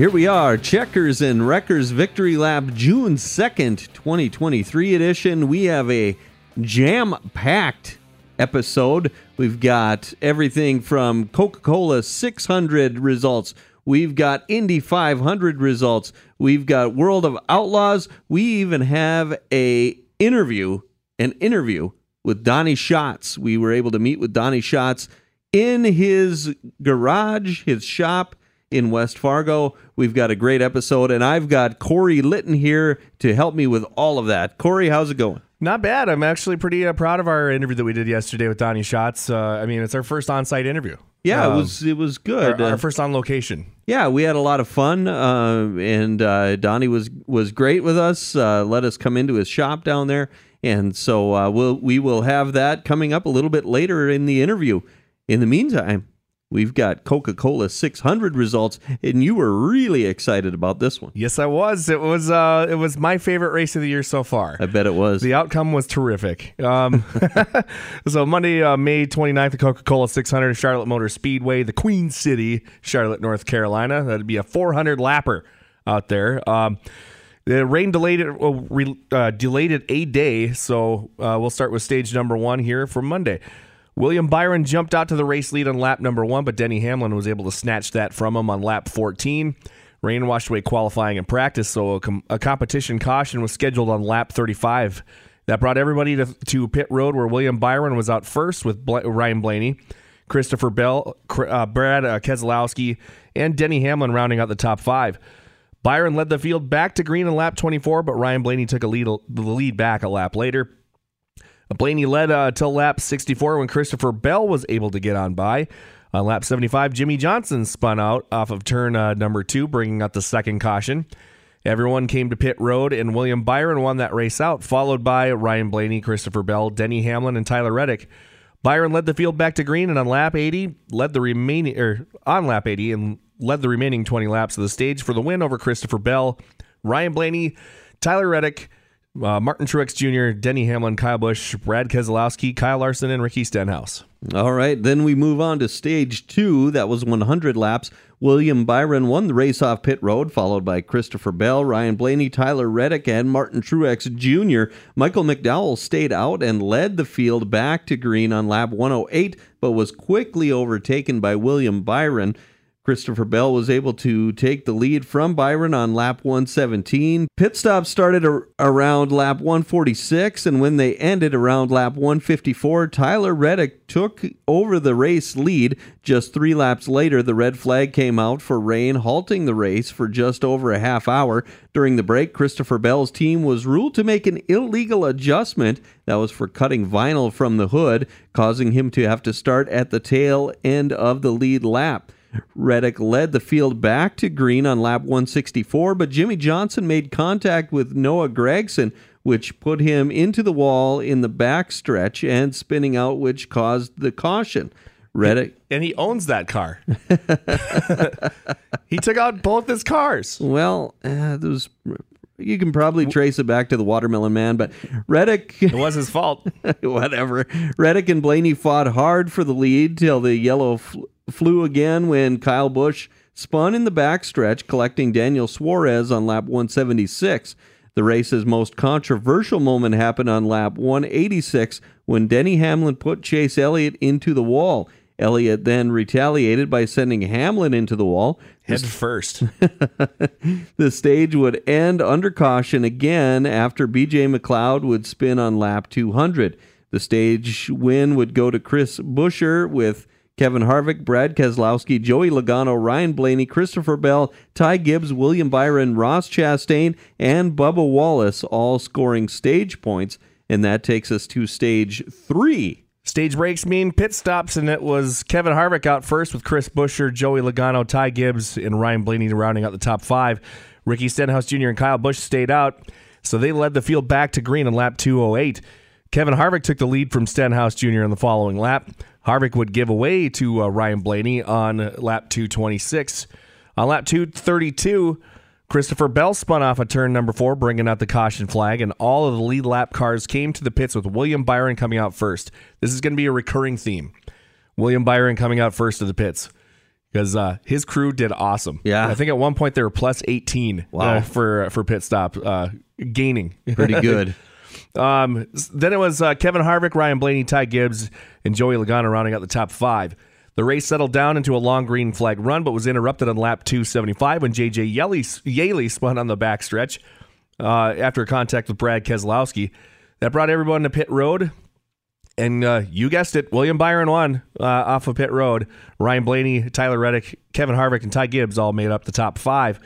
Here we are, Checkers and Wreckers Victory Lap, June 2nd, 2023 edition. We have a jam packed episode. We've got everything from Coca Cola 600 results. We've got Indy 500 results. We've got World of Outlaws. We even have a interview, an interview with Donny Schatz. We were able to meet with Donny Schatz in his garage, his shop in West Fargo. We've got a great episode, and I've got Corey Litton here to help me with all of that. Corey, how's it going? Not bad. I'm actually pretty uh, proud of our interview that we did yesterday with Donny Schatz. Uh, I mean, it's our first on-site interview. Yeah, Um, it was it was good. Our, our Uh, first on location. yeah, we had a lot of fun, uh, and uh, Donny was was great with us. Uh, let us come into his shop down there, and so uh, we'll we will have that coming up a little bit later in the interview. In the meantime, we've got Coca Cola 600 results, and you were really excited about this one. Yes, I was. It was. Uh, it was my favorite race of the year so far. I bet it was. The outcome was terrific. Um, so Monday, uh, May 29th, the Coca-Cola 600 Charlotte Motor Speedway, the Queen City, Charlotte, North Carolina. That'd be a 400 lapper out there. Um, the rain delayed it, well, re, uh, delayed it a day, so uh, we'll start with stage number one here for Monday. William Byron jumped out to the race lead on lap number one, but Denny Hamlin was able to snatch that from him on lap 14. Rain washed away qualifying and practice, so a, com- a competition caution was scheduled on lap 35. That brought everybody to, to pit road where William Byron was out first with Bla- Ryan Blaney, Christopher Bell, uh, Brad uh, Keselowski, and Denny Hamlin rounding out the top five. Byron led the field back to green in lap 24, but Ryan Blaney took a lead, the lead back a lap later. Blaney led uh, till lap 64 when Christopher Bell was able to get on by. On lap 75, Jimmie Johnson spun out off of turn uh, number two, bringing out the second caution. Everyone came to pit road, and William Byron won that race out, followed by Ryan Blaney, Christopher Bell, Denny Hamlin, and Tyler Reddick. Byron led the field back to green, and on lap 80, led the remaining or on lap 80, and led the remaining 20 laps of the stage for the win over Christopher Bell, Ryan Blaney, Tyler Reddick, uh, Martin Truex Jr., Denny Hamlin, Kyle Busch, Brad Keselowski, Kyle Larson, and Ricky Stenhouse. All right, then we move on to stage two. That was 100 laps. William Byron won the race off pit road, followed by Christopher Bell, Ryan Blaney, Tyler Reddick, and Martin Truex Jr. Michael McDowell stayed out and led the field back to green on lap 108, but was quickly overtaken by William Byron. Christopher Bell was able to take the lead from Byron on lap 117. Pit stops started ar- around lap 146, and when they ended around lap 154, Tyler Reddick took over the race lead. Just three laps later, the red flag came out for rain, halting the race for just over a half hour. During the break, Christopher Bell's team was ruled to make an illegal adjustment that was for cutting vinyl from the hood, causing him to have to start at the tail end of the lead lap. Reddick led the field back to green on lap 164, but Jimmie Johnson made contact with Noah Gragson, which put him into the wall in the back stretch and spinning out, which caused the caution. Reddick, And he owns that car. he took out both his cars. well, uh, those you can probably trace it back to the Watermelon Man, but Reddick. It was his fault. whatever. Reddick and Blaney fought hard for the lead till the yellow fl- flew again when Kyle Busch spun in the backstretch, collecting Daniel Suarez on lap 176. The race's most controversial moment happened on lap 186 when Denny Hamlin put Chase Elliott into the wall. Elliott then retaliated by sending Hamlin into the wall. Head first. The stage would end under caution again after BJ McLeod would spin on lap 200. The stage win would go to Chris Buescher with Kevin Harvick, Brad Keselowski, Joey Logano, Ryan Blaney, Christopher Bell, Ty Gibbs, William Byron, Ross Chastain, and Bubba Wallace all scoring stage points. And that takes us to stage three. Stage breaks mean pit stops, and it was Kevin Harvick out first with Chris Buescher, Joey Logano, Ty Gibbs, and Ryan Blaney rounding out the top five. Ricky Stenhouse Jr. and Kyle Busch stayed out, so they led the field back to green on lap 208. Kevin Harvick took the lead from Stenhouse Jr. in the following lap. Harvick would give away to uh, Ryan Blaney on lap 226. On lap 232, Christopher Bell spun off a turn number four, bringing out the caution flag, and all of the lead lap cars came to the pits with William Byron coming out first. This is going to be a recurring theme. William Byron coming out first to the pits. because uh, his crew did awesome. Yeah. I think at one point they were plus 18 Wow. uh, for for pit stop, uh, gaining. Pretty good. Um, then it was uh, Kevin Harvick, Ryan Blaney, Ty Gibbs, and Joey Logano rounding out the top five. The race settled down into a long green flag run, but was interrupted on lap 275 when JJ Yeley spun on the backstretch uh, after a contact with Brad Keselowski. That brought everyone to pit road. And uh, you guessed it, William Byron won uh, off of pit road. Ryan Blaney, Tyler Reddick, Kevin Harvick, and Ty Gibbs all made up the top five.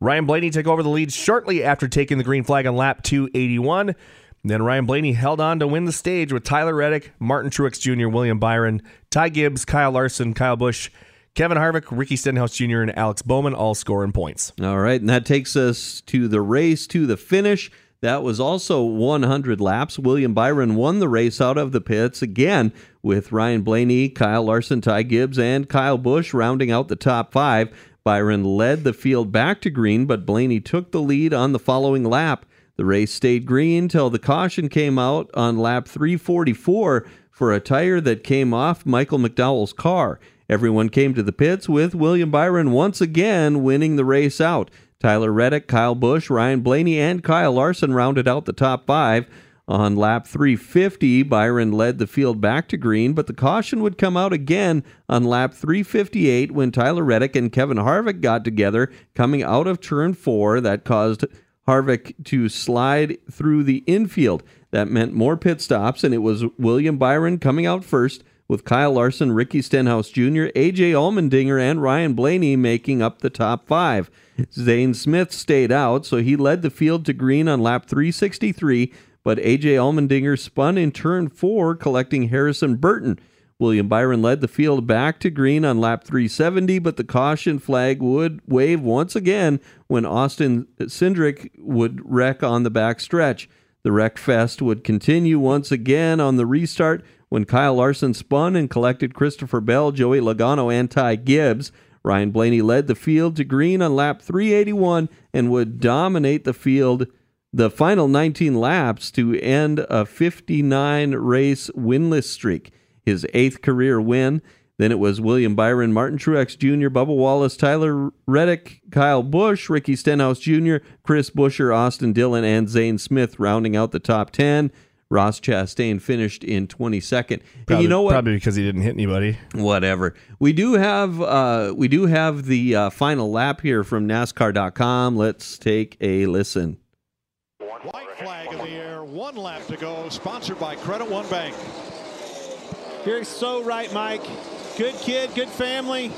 Ryan Blaney took over the lead shortly after taking the green flag on lap 281. Then Ryan Blaney held on to win the stage with Tyler Reddick, Martin Truex Jr., William Byron, Ty Gibbs, Kyle Larson, Kyle Busch, Kevin Harvick, Ricky Stenhouse Jr., and Alex Bowman all scoring points. All right, and that takes us to the race to the finish. That was also 100 laps. William Byron won the race out of the pits again with Ryan Blaney, Kyle Larson, Ty Gibbs, and Kyle Busch rounding out the top five. Byron led the field back to green, but Blaney took the lead on the following lap. The race stayed green till the caution came out on lap 344 for a tire that came off Michael McDowell's car. Everyone came to the pits with William Byron once again winning the race out. Tyler Reddick, Kyle Busch, Ryan Blaney, and Kyle Larson rounded out the top five. On lap 350, Byron led the field back to green, but the caution would come out again on lap 358 when Tyler Reddick and Kevin Harvick got together coming out of turn four. That caused Harvick to slide through the infield. That meant more pit stops, and it was William Byron coming out first with Kyle Larson, Ricky Stenhouse Jr., AJ Allmendinger, and Ryan Blaney making up the top five. Zane Smith stayed out, so he led the field to green on lap 363, but AJ Allmendinger spun in turn four, collecting Harrison Burton. William Byron led the field back to green on lap 370, but the caution flag would wave once again when Austin Cindric would wreck on the back stretch. The wreck fest would continue once again on the restart when Kyle Larson spun and collected Christopher Bell, Joey Logano, and Ty Gibbs. Ryan Blaney led the field to green on lap 381 and would dominate the field the final 19 laps to end a 59 race winless streak. His eighth career win. Then it was William Byron, Martin Truex Jr., Bubba Wallace, Tyler Reddick, Kyle Busch, Ricky Stenhouse Jr., Chris Buescher, Austin Dillon, and Zane Smith rounding out the top 10. Ross Chastain finished in 22nd. And Probably, you know what? Probably because he didn't hit anybody. whatever we do have uh we do have the uh, final lap here from nascar.com let's take a listen White flag in the air, one lap to go, sponsored by Credit One Bank. You're so right, Mike. Good kid, good family.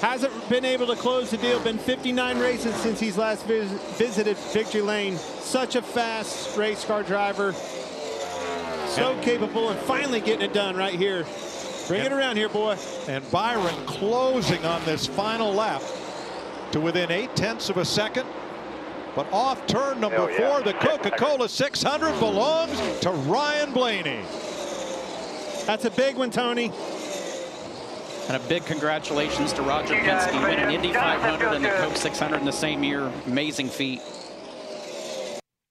Hasn't been able to close the deal. Been 59 races since he's last vis- visited Victory Lane. Such a fast race car driver. So capable and finally getting it done right here. Bring it around here, boy. And Byron closing on this final lap to within eight tenths of a second. But off turn number four, the Coca-Cola 600 belongs to Ryan Blaney. That's a big one, Tony. And a big congratulations to Roger Penske winning Indy 500 and the Coke 600 in the same year. Amazing feat.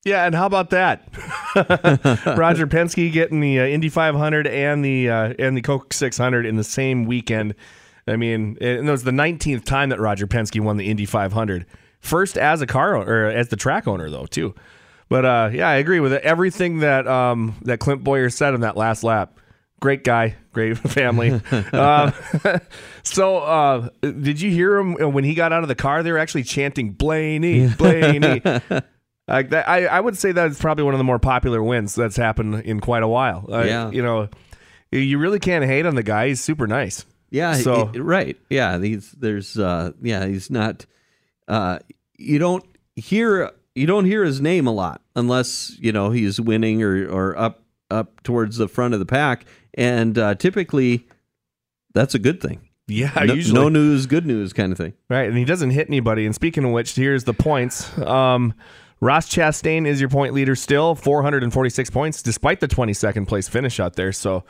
Yeah, and how about that? Roger Penske getting the uh, Indy 500 and the uh, and the Coke 600 in the same weekend. I mean, and it was the 19th time that Roger Penske won the Indy 500. First as a car or as the track owner though, too. But uh, yeah, I agree with everything that um, that Clint Bowyer said on that last lap. Great guy, great family. uh, so, uh, did you hear him when he got out of the car? They were actually chanting "Blaney, Blaney." Like that, I, I would say that's probably one of the more popular wins that's happened in quite a while. Uh, Yeah. you know, you really can't hate on the guy. He's super nice. yeah So- he- right yeah he's there's uh yeah he's not uh you don't hear you don't hear his name a lot unless you know he's winning or or up up towards the front of the pack and uh typically that's a good thing Yeah, no, usually no news good news kind of thing right, and he doesn't hit anybody. And speaking of which, here's the points. Um, Ross Chastain is your point leader still, 446 points, despite the 22nd place finish out there. So,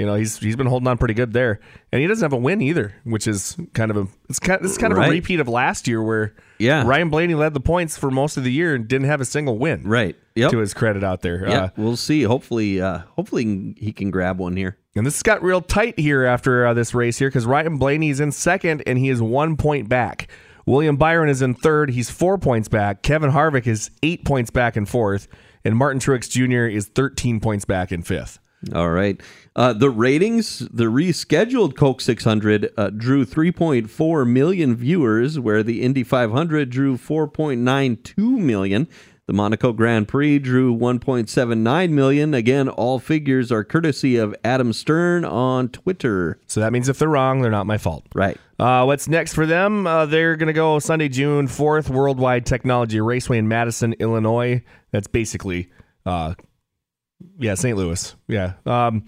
You know, he's he's been holding on pretty good there, and he doesn't have a win either, which is kind of a it's kind it's kind of Right. a repeat of last year where Yeah. Ryan Blaney led the points for most of the year and didn't have a single win. Right. Yep. To his credit out there. Yeah, Uh, we'll see. Hopefully, uh, hopefully he can grab one here. and this got real tight here after uh, this race here because Ryan Blaney is in second and he is one point back. William Byron is in third. He's four points back. Kevin Harvick is eight points back in fourth. And Martin Truex Jr. is 13 points back in fifth. All right. Uh, the ratings, the rescheduled Coke 600 uh, drew 3.4 million viewers, where the Indy 500 drew 4.92 million. The Monaco Grand Prix drew 1.79 million. Again, all figures are courtesy of Adam Stern on Twitter. So that means if they're wrong, they're not my fault. Right. Uh, what's next for them? Uh, they're going to go Sunday, June 4th, Worldwide Technology Raceway in Madison, Illinois. That's basically, uh, yeah, St. Louis. Yeah. Um,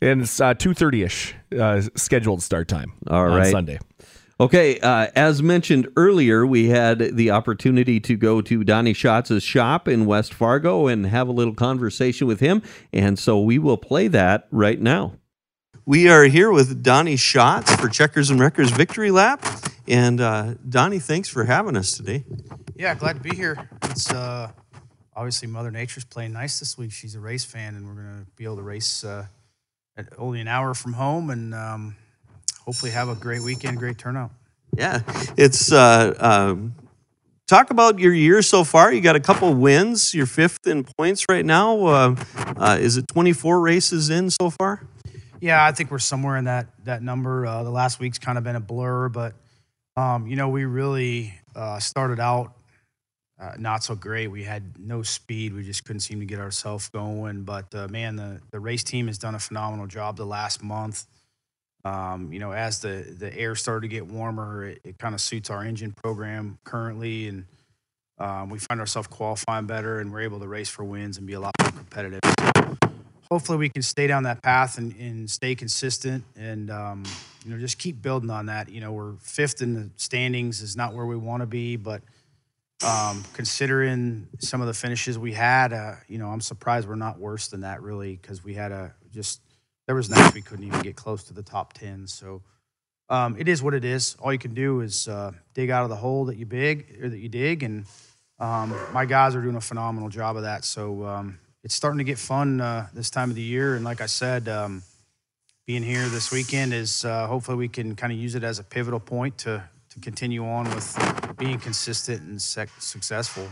and it's uh, 2.30ish uh, scheduled start time All on right. Sunday. Okay, uh, as mentioned earlier, we had the opportunity to go to Donny Schatz's shop in West Fargo and have a little conversation with him, and so we will play that right now. We are here with Donny Schatz for Checkers and Wreckers Victory Lap, and uh, Donny, thanks for having us today. Yeah, glad to be here. It's uh, obviously Mother Nature's playing nice this week. She's a race fan, and we're gonna be able to race uh, at only an hour from home, and um, hopefully have a great weekend, great turnout. Yeah, it's uh, um, talk about your year so far. You got a couple wins. You're fifth in points right now. Uh, uh, is it 24 races in so far? Yeah, I think we're somewhere in that that number. Uh, the last week's kind of been a blur, but um, you know, we really uh, started out uh, not so great. We had no speed. We just couldn't seem to get ourselves going. But uh, man, the the race team has done a phenomenal job the last month. Um, you know, as the the air started to get warmer, it, it kind of suits our engine program currently, and um, we find ourselves qualifying better, and we're able to race for wins and be a lot more competitive. So hopefully, we can stay down that path and, and stay consistent, and um, you know, just keep building on that. You know, we're fifth in the standings, is not where we want to be, but um, considering some of the finishes we had, uh, you know, I'm surprised we're not worse than that, really, because we had a just there was nights we couldn't even get close to the top ten. So um, it is what it is. All you can do is uh, dig out of the hole that you big or that you dig, and um, my guys are doing a phenomenal job of that. So um, it's starting to get fun uh, this time of the year, and like I said. Um, being here this weekend is uh, hopefully we can kind of use it as a pivotal point to to continue on with being consistent and successful.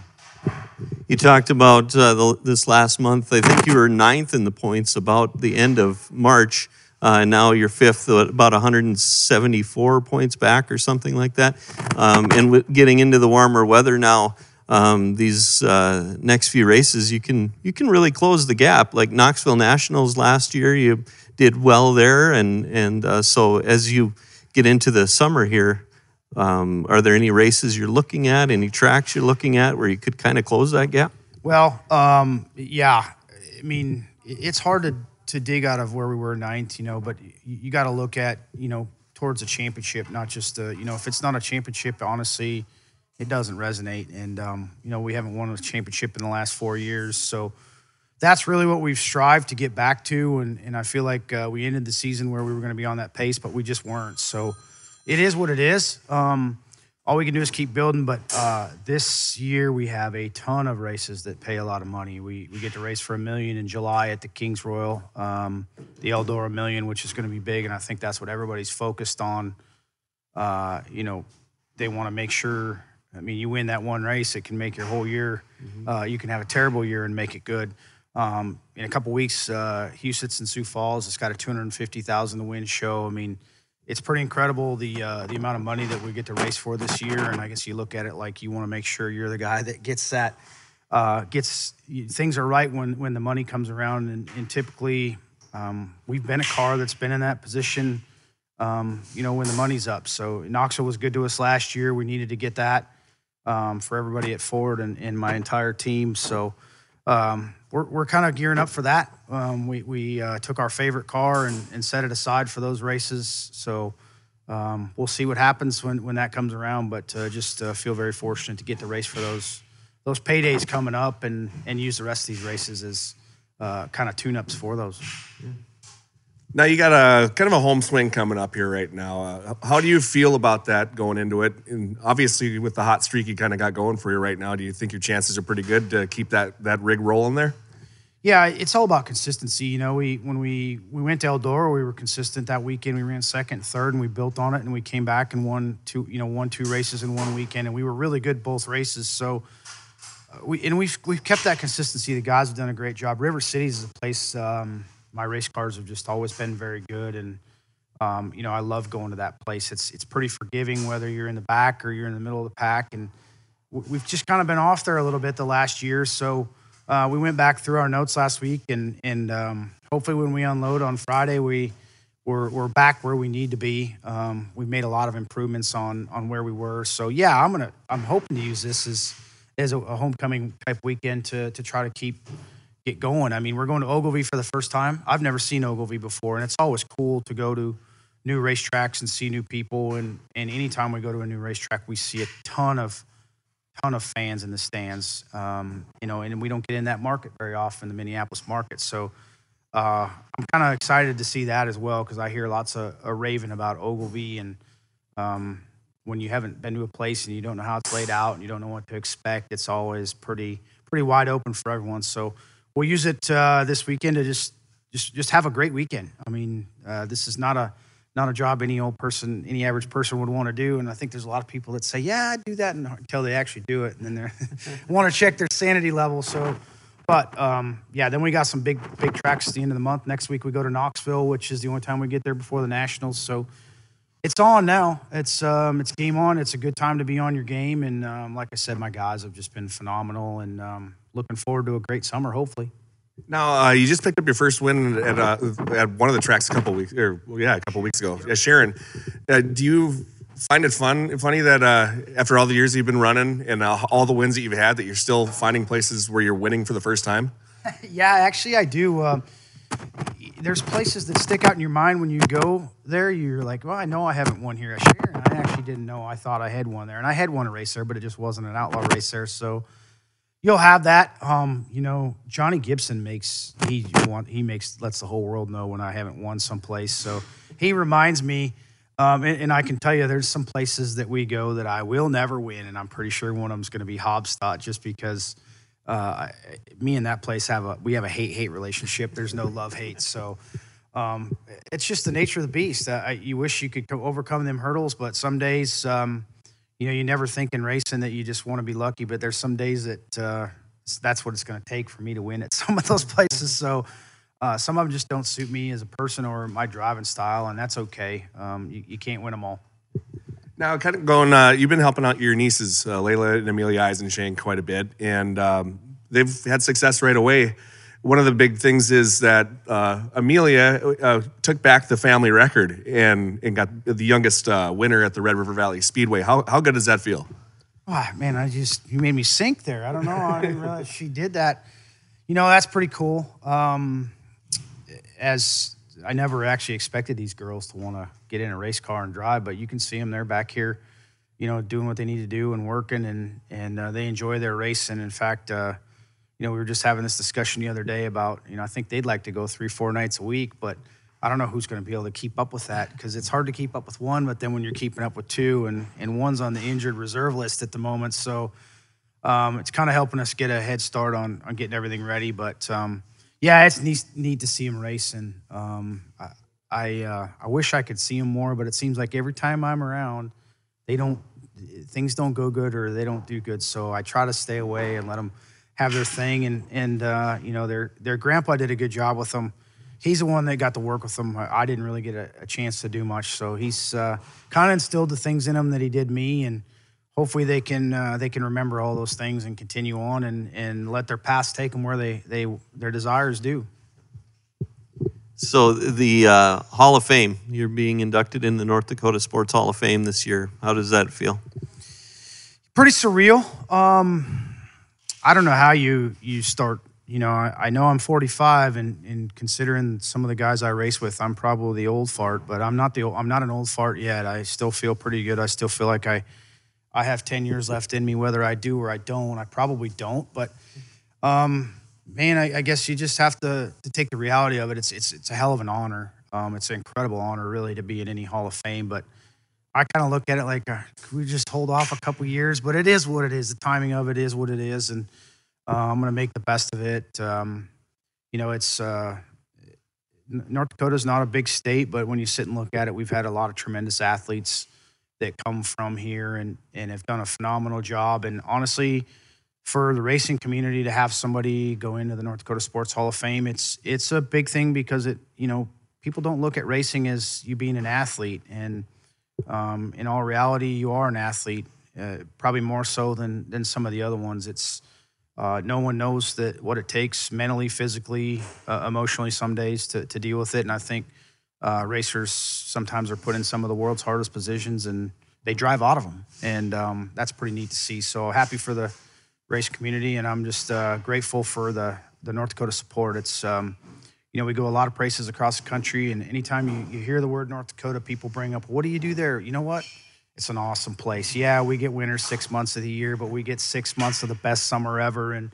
You talked about uh, the, this last month. I think you were ninth in the points about the end of March. Uh, now you're fifth, uh, about 174 points back or something like that. Um, and with getting into the warmer weather now, um, these uh, next few races, you can you can really close the gap. Like Knoxville Nationals last year, you did well there, and and uh, so as you get into the summer here, um, are there any races you're looking at, any tracks you're looking at where you could kind of close that gap? Well, um, yeah, I mean it's hard to to dig out of where we were ninth, you know, but you, got to look at you know towards a championship, not just a, you know if it's not a championship, honestly, it doesn't resonate, and um, you know we haven't won a championship in the last four years, so that's really what we've strived to get back to. And, and I feel like uh, we ended the season where we were going to be on that pace, but we just weren't. So it is what it is. Um, all we can do is keep building. But uh, this year we have a ton of races that pay a lot of money. We, we get to race for a million in July at the Kings Royal, um, the Eldora Million, which is going to be big. And I think that's what everybody's focused on. Uh, you know, they want to make sure. I mean, you win that one race, it can make your whole year. Uh, you can have a terrible year and make it good. Um, in a couple weeks, uh, Huset's in Sioux Falls. It's got a 250,000 to win show. I mean, it's pretty incredible the uh, the amount of money that we get to race for this year. And I guess you look at it like you want to make sure you're the guy that gets that uh, gets things are right when when the money comes around. And, and typically, um, we've been a car that's been in that position. Um, you know, when the money's up. So Knoxville was good to us last year. We needed to get that um, for everybody at Ford and, and my entire team. So um, we're, we're kind of gearing up for that. Um, we we uh, took our favorite car and, and set it aside for those races. So um, we'll see what happens when, when that comes around. But uh, just uh, feel very fortunate to get the race for those those paydays coming up and and use the rest of these races as uh, kind of tune ups for those. Now you got a kind of a home swing coming up here right now. Uh, how do you feel about that going into it? And obviously, with the hot streak you kind of got going for you right now, do you think your chances are pretty good to keep that that rig rolling there? Yeah, it's all about consistency. You know, we when we we went to Eldora, we were consistent that weekend. We ran second, third, and we built on it. And we came back and won two, you know, won two races in one weekend, and we were really good both races. So uh, we and we've we've kept that consistency. The guys have done a great job. River Cities is a place. Um, my race cars have just always been very good, and um, you know, I love going to that place. It's it's pretty forgiving whether you're in the back or you're in the middle of the pack, and we've just kind of been off there a little bit the last year. So uh, we went back through our notes last week, and and um, hopefully when we unload on Friday, we we're, we're back where we need to be. Um, we've made a lot of improvements on on where we were. So yeah, I'm gonna I'm hoping to use this as as a, a homecoming type weekend to to try to keep get going. I mean, we're going to Ogilvie for the first time. I've never seen Ogilvie before, and it's always cool to go to new racetracks and see new people. And and anytime we go to a new racetrack, we see a ton of ton of fans in the stands. Um, you know, and we don't get in that market very often, the Minneapolis market. So uh, I'm kind of excited to see that as well because I hear lots of a raving about Ogilvie and um, when you haven't been to a place and you don't know how it's laid out and you don't know what to expect, it's always pretty pretty wide open for everyone. So we'll use it uh, this weekend to just just just have a great weekend. I mean, uh, this is not a not a job any old person, any average person would want to do. And I think there's a lot of people that say, "Yeah, I do that," until they actually do it, and then they want to check their sanity level. So, but um, yeah, then we got some big big tracks at the end of the month. Next week we go to Knoxville, which is the only time we get there before the Nationals. So it's on now. It's um, it's game on. It's a good time to be on your game. And um, like I said, my guys have just been phenomenal, and um, looking forward to a great summer. Hopefully. Now uh, you just picked up your first win at uh, at one of the tracks a couple weeks, or yeah, a couple weeks ago. Yeah, Sharon, uh, do you find it fun, funny that uh, after all the years you've been running and uh, all the wins that you've had, that you're still finding places where you're winning for the first time? yeah, actually, I do. Uh, there's places that stick out in your mind when you go there. You're like, well, I know I haven't won here at Sharon. I actually didn't know. I thought I had one there, and I had won a race there, but it just wasn't an outlaw race there. So you'll have that. Um, you know, Johnny Gibson makes he want he makes lets the whole world know when I haven't won someplace. So he reminds me, um, and, and, I can tell you, there's some places that we go that I will never win, and I'm pretty sure one of them's going to be Haubstadt, just because. Uh, me and that place have a we have a hate hate relationship. There's no love hate, so um, it's just the nature of the beast. Uh, I, you wish you could overcome them hurdles, but some days um, you know, you never think in racing that you just want to be lucky, but there's some days that uh, that's what it's going to take for me to win at some of those places. So uh, some of them just don't suit me as a person or my driving style, and that's okay. Um, you, you, can't win them all. Now, kind of going, uh, you've been helping out your nieces, uh, Layla and Amelia Eisenshane, quite a bit, and um, they've had success right away one of the big things is that uh, Amelia uh, took back the family record and, and got the youngest uh, winner at the Red River Valley Speedway. How, how good does that feel? Oh, man, I just, you made me sink there. I don't know. I didn't realize she did that. You know, that's pretty cool. Um, as I never actually expected these girls to want to get in a race car and drive, but you can see them. They're back here, you know, doing what they need to do and working, and, and uh, they enjoy their race. And in fact, uh, you know, we were just having this discussion the other day about, you know, I think they'd like to go three, four nights a week, but I don't know who's going to be able to keep up with that because it's hard to keep up with one, but then when you're keeping up with two, and and one's on the injured reserve list at the moment, so um, it's kind of helping us get a head start on on getting everything ready. But um, yeah, it's neat, neat to see them racing. Um, I I, uh, I wish I could see them more, but it seems like every time I'm around, they don't things don't go good or they don't do good. So I try to stay away and let them have their thing, and and uh, you know their their grandpa did a good job with them. He's the one that got to work with them. I didn't really get a, a chance to do much, so he's uh, kind of instilled the things in them that he did me, and hopefully they can uh, they can remember all those things and continue on and and let their past take them where they they their desires do. So the uh, Hall of Fame, you're being inducted in the North Dakota Sports Hall of Fame this year. How does that feel? Pretty surreal. Um, I don't know how you you start. You know, I, I know I'm 45, and, and considering some of the guys I race with, I'm probably the old fart. But I'm not the I'm not an old fart yet. I still feel pretty good. I still feel like I I have 10 years left in me, whether I do or I don't. I probably don't, but um, man, I, I, guess you just have to to take the reality of it. It's it's it's a hell of an honor. Um, it's an incredible honor, really, to be in any Hall of Fame. But I kind of look at it like, uh, we just hold off a couple years? But it is what it is. The timing of it is what it is, and uh, I'm going to make the best of it. Um, you know, it's uh, North Dakota is not a big state, but when you sit and look at it, we've had a lot of tremendous athletes that come from here and and have done a phenomenal job. And honestly, for the racing community to have somebody go into the North Dakota Sports Hall of Fame, it's it's a big thing because it you know people don't look at racing as you being an athlete, and um, in all reality, you are an athlete, uh, probably more so than than some of the other ones. It's uh, no one knows that what it takes mentally, physically, uh, emotionally some days to, to deal with it. And I think uh, racers sometimes are put in some of the world's hardest positions and they drive out of them. And um, that's pretty neat to see. So happy for the race community. And I'm just uh, grateful for the, the North Dakota support. It's, um, you know, we go a lot of places across the country. And anytime you, you hear the word North Dakota, people bring up, what do you do there? You know what? it's an awesome place. Yeah, we get winter six months of the year, but we get six months of the best summer ever. And,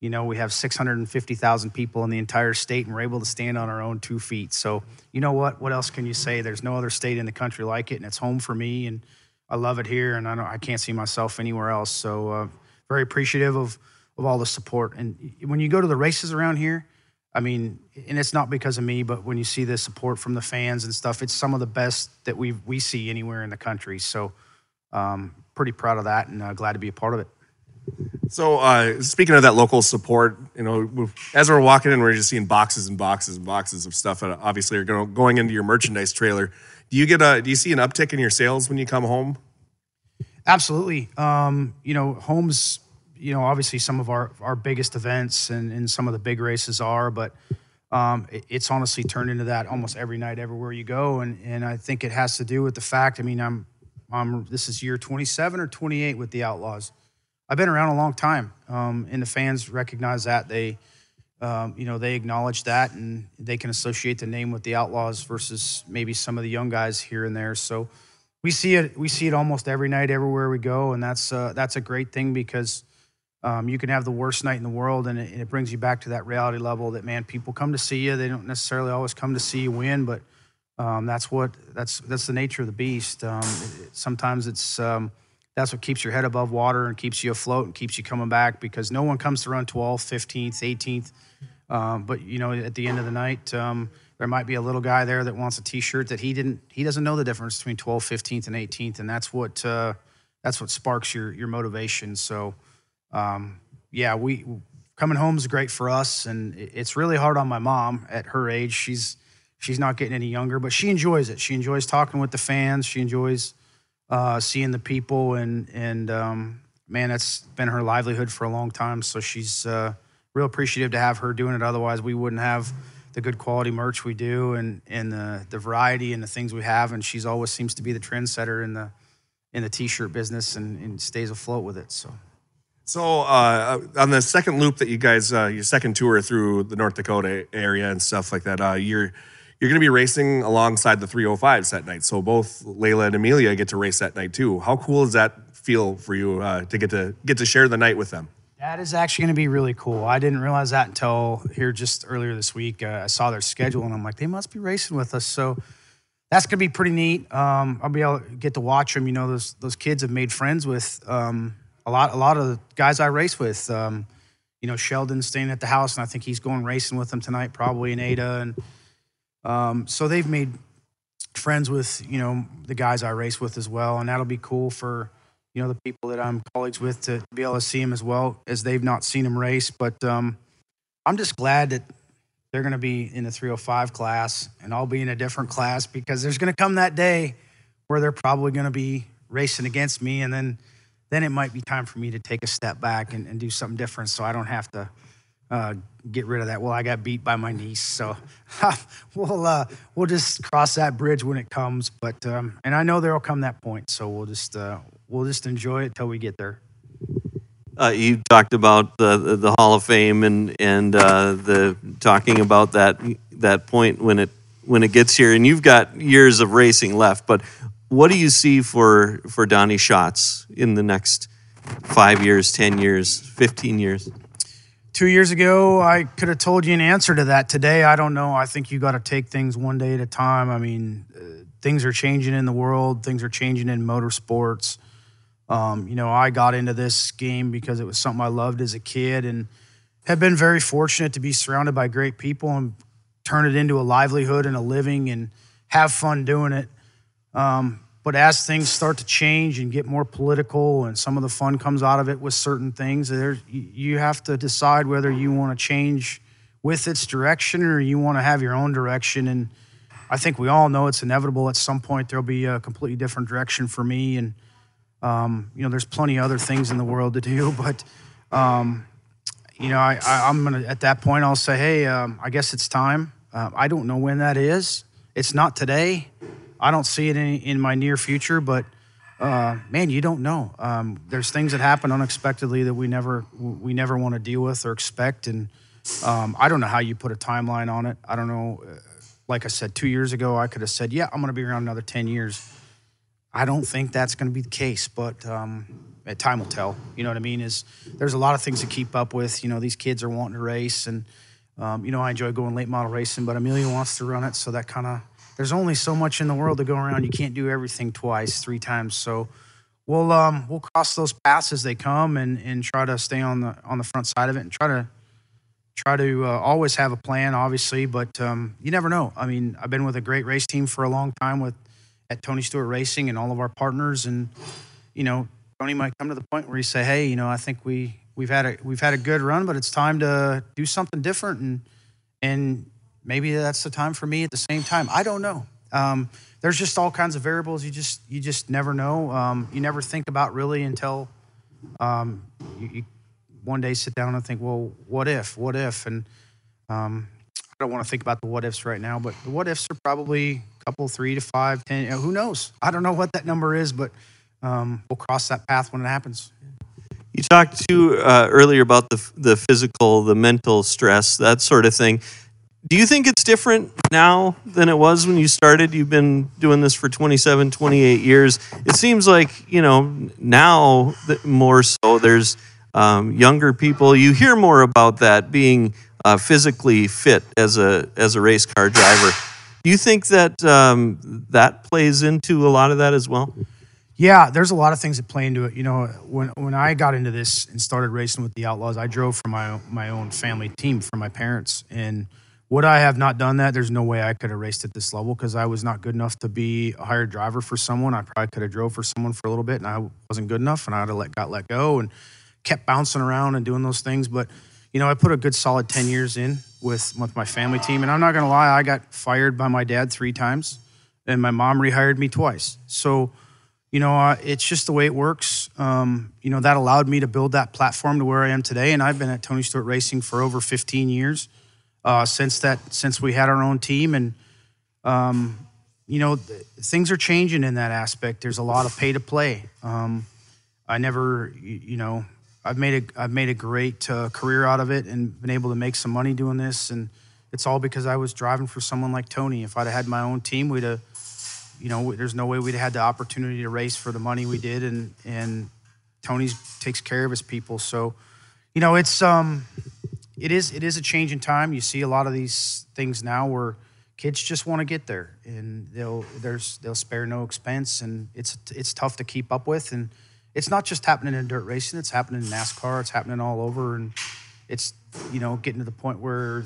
you know, we have 650,000 people in the entire state and we're able to stand on our own two feet. So, you know what? What else can you say? There's no other state in the country like it, and it's home for me. And I love it here, and I, don't, I can't see myself anywhere else. So, uh, very appreciative of, of all the support. And when you go to the races around here, I mean, and it's not because of me, but when you see the support from the fans and stuff, it's some of the best that we we see anywhere in the country. So, um, pretty proud of that, and uh, glad to be a part of it. So, uh, speaking of that local support, you know, as we're walking in, we're just seeing boxes and boxes and boxes of stuff that obviously are going going into your merchandise trailer. Do you get a? Do you see an uptick in your sales when you come home? Absolutely. Um, you know, homes you know, obviously some of our, our biggest events and, and some of the big races are, but um, it, it's honestly turned into that almost every night, everywhere you go. And, and I think it has to do with the fact, I mean, I'm, I'm, this is year 27 or 28 with the Outlaws. I've been around a long time, um, and the fans recognize that. They, um, you know, they acknowledge that, and they can associate the name with the Outlaws versus maybe some of the young guys here and there. So we see it, we see it almost every night, everywhere we go, and that's uh, that's a great thing because um, you can have the worst night in the world, and it, it, brings you back to that reality level that man, people come to see you. They don't necessarily always come to see you win, but um, that's what that's that's the nature of the beast. Um, it, sometimes it's um, that's what keeps your head above water and keeps you afloat and keeps you coming back because no one comes to run 12th, 15th, 18th. but you know, at the end of the night, um, there might be a little guy there that wants a T-shirt that he didn't. He doesn't know the difference between 12th, 15th, and 18th, and that's what uh, that's what sparks your your motivation. So um, yeah, we coming home is great for us, and it's really hard on my mom at her age. She's she's not getting any younger, but she enjoys it. She enjoys talking with the fans. She enjoys uh, seeing the people, and and um, man, that's been her livelihood for a long time. So she's uh, real appreciative to have her doing it. Otherwise, we wouldn't have the good quality merch we do, and and the the variety and the things we have. And she's always seems to be the trendsetter in the in the t-shirt business, and, and stays afloat with it. So. So uh, on the second loop that you guys, uh, your second tour through the North Dakota area and stuff like that, uh, you're you're going to be racing alongside the 305s that night. So both Layla and Amelia get to race that night too. How cool does that feel for you uh, to get to get to share the night with them? That is actually going to be really cool. I didn't realize that until here just earlier this week. Uh, I saw their schedule and I'm like, they must be racing with us. So that's going to be pretty neat. Um, I'll be able to get to watch them. You know, those those kids have made friends with. Um, a lot a lot of the guys I race with. Um, you know, Sheldon's staying at the house, and I think he's going racing with them tonight, probably in Ada. And um, so they've made friends with you know the guys I race with as well, and that'll be cool for you know the people that I'm colleagues with to be able to see him as well as they've not seen him race. But um, I'm just glad that they're going to be in the 305 class, and I'll be in a different class because there's going to come that day where they're probably going to be racing against me, and then then it might be time for me to take a step back and, and do something different so I don't have to uh, get rid of that. Well, I got beat by my niece, so we'll uh, we'll just cross that bridge when it comes. But um, and I know there'll come that point, so we'll just uh, we'll just enjoy it till we get there. Uh, you talked about the, the, Hall of Fame and and uh, the talking about that that point when it when it gets here, and you've got years of racing left. But what do you see for for Donny Schatz in the next five years, ten years, fifteen years? two years ago, I could have told you an answer to that. Today, I don't know. I think you got to take things one day at a time. I mean, uh, things are changing in the world, things are changing in motorsports. Um, you know, I got into this game because it was something I loved as a kid and have been very fortunate to be surrounded by great people and turn it into a livelihood and a living and have fun doing it. Um, but as things start to change and get more political and some of the fun comes out of it with certain things, there you have to decide whether you want to change with its direction or you want to have your own direction. And I think we all know it's inevitable at some point there'll be a completely different direction for me. And, um, you know, there's plenty of other things in the world to do, but, um, you know, I, I, am gonna at that point I'll say, hey, um, I guess it's time. Uh, I don't know when that is. It's not today. I don't see it in, in my near future, but uh, man, you don't know. Um, there's things that happen unexpectedly that we never we never want to deal with or expect, and um, I don't know how you put a timeline on it. I don't know. Uh, like I said, two years ago, I could have said, "Yeah, I'm going to be around another ten years." I don't think that's going to be the case, but um, time will tell. You know what I mean? Is there's a lot of things to keep up with. You know, these kids are wanting to race, and um, you know I enjoy going late model racing, but Amelia wants to run it, so that kind of there's only so much in the world to go around. You can't do everything twice, three times. So we'll um, we'll cross those paths as they come and and try to stay on the on the front side of it and try to try to uh, always have a plan, obviously. But um, you never know. I mean, I've been with a great race team for a long time with at Tony Stewart Racing and all of our partners, and you know, Tony might come to the point where he say, "Hey, you know, I think we we've had a we've had a good run, but it's time to do something different." And and maybe that's the time for me at the same time. I don't know. Um, there's just all kinds of variables. You just you just never know. Um, you never think about really until um, you, you, one day sit down and think, well, what if? What if? And um, I don't want to think about the what ifs right now, but the what ifs are probably a couple, three to five, ten. You know, who knows? I don't know what that number is, but um, we'll cross that path when it happens. You talked to uh, earlier about the the physical, the mental stress, that sort of thing do you think it's different now than it was when you started? You've been doing this for 27, 28 years. It seems like, you know, now more so, there's um, younger people. You hear more about that being uh, physically fit as a, as a race car driver. Do you think that um, that plays into a lot of that as well? Yeah, there's a lot of things that play into it. You know, when when I got into this and started racing with the Outlaws, I drove for my my own family team for my parents, and would I have not done that? There's no way I could have raced at this level because I was not good enough to be a hired driver for someone. I probably could have drove for someone for a little bit, and I wasn't good enough, and I'd have let got let go and kept bouncing around and doing those things. But you know, I put a good solid ten years in with with my family team, and I'm not gonna lie, I got fired by my dad three times, and my mom rehired me twice. So you know, uh, it's just the way it works. Um, you know, that allowed me to build that platform to where I am today, and I've been at Tony Stewart Racing for over 15 years uh, since that since we had our own team and um, you know th- things are changing in that aspect. There's a lot of pay to play. Um, i never you, you, know i've made a i've made a great uh, career out of it and been able to make some money doing this. And it's all because i was driving for someone like tony. If i'd have had my own team we'd have you know there's no way we'd have had the opportunity to race for the money we did. And and tony's takes care of his people. So you know it's um it is it is a change in time. You see a lot of these things now where kids just want to get there, and they'll there's they'll spare no expense, and it's it's tough to keep up with. And it's not just happening in dirt racing; it's happening in NASCAR. It's happening all over, and it's you know getting to the point where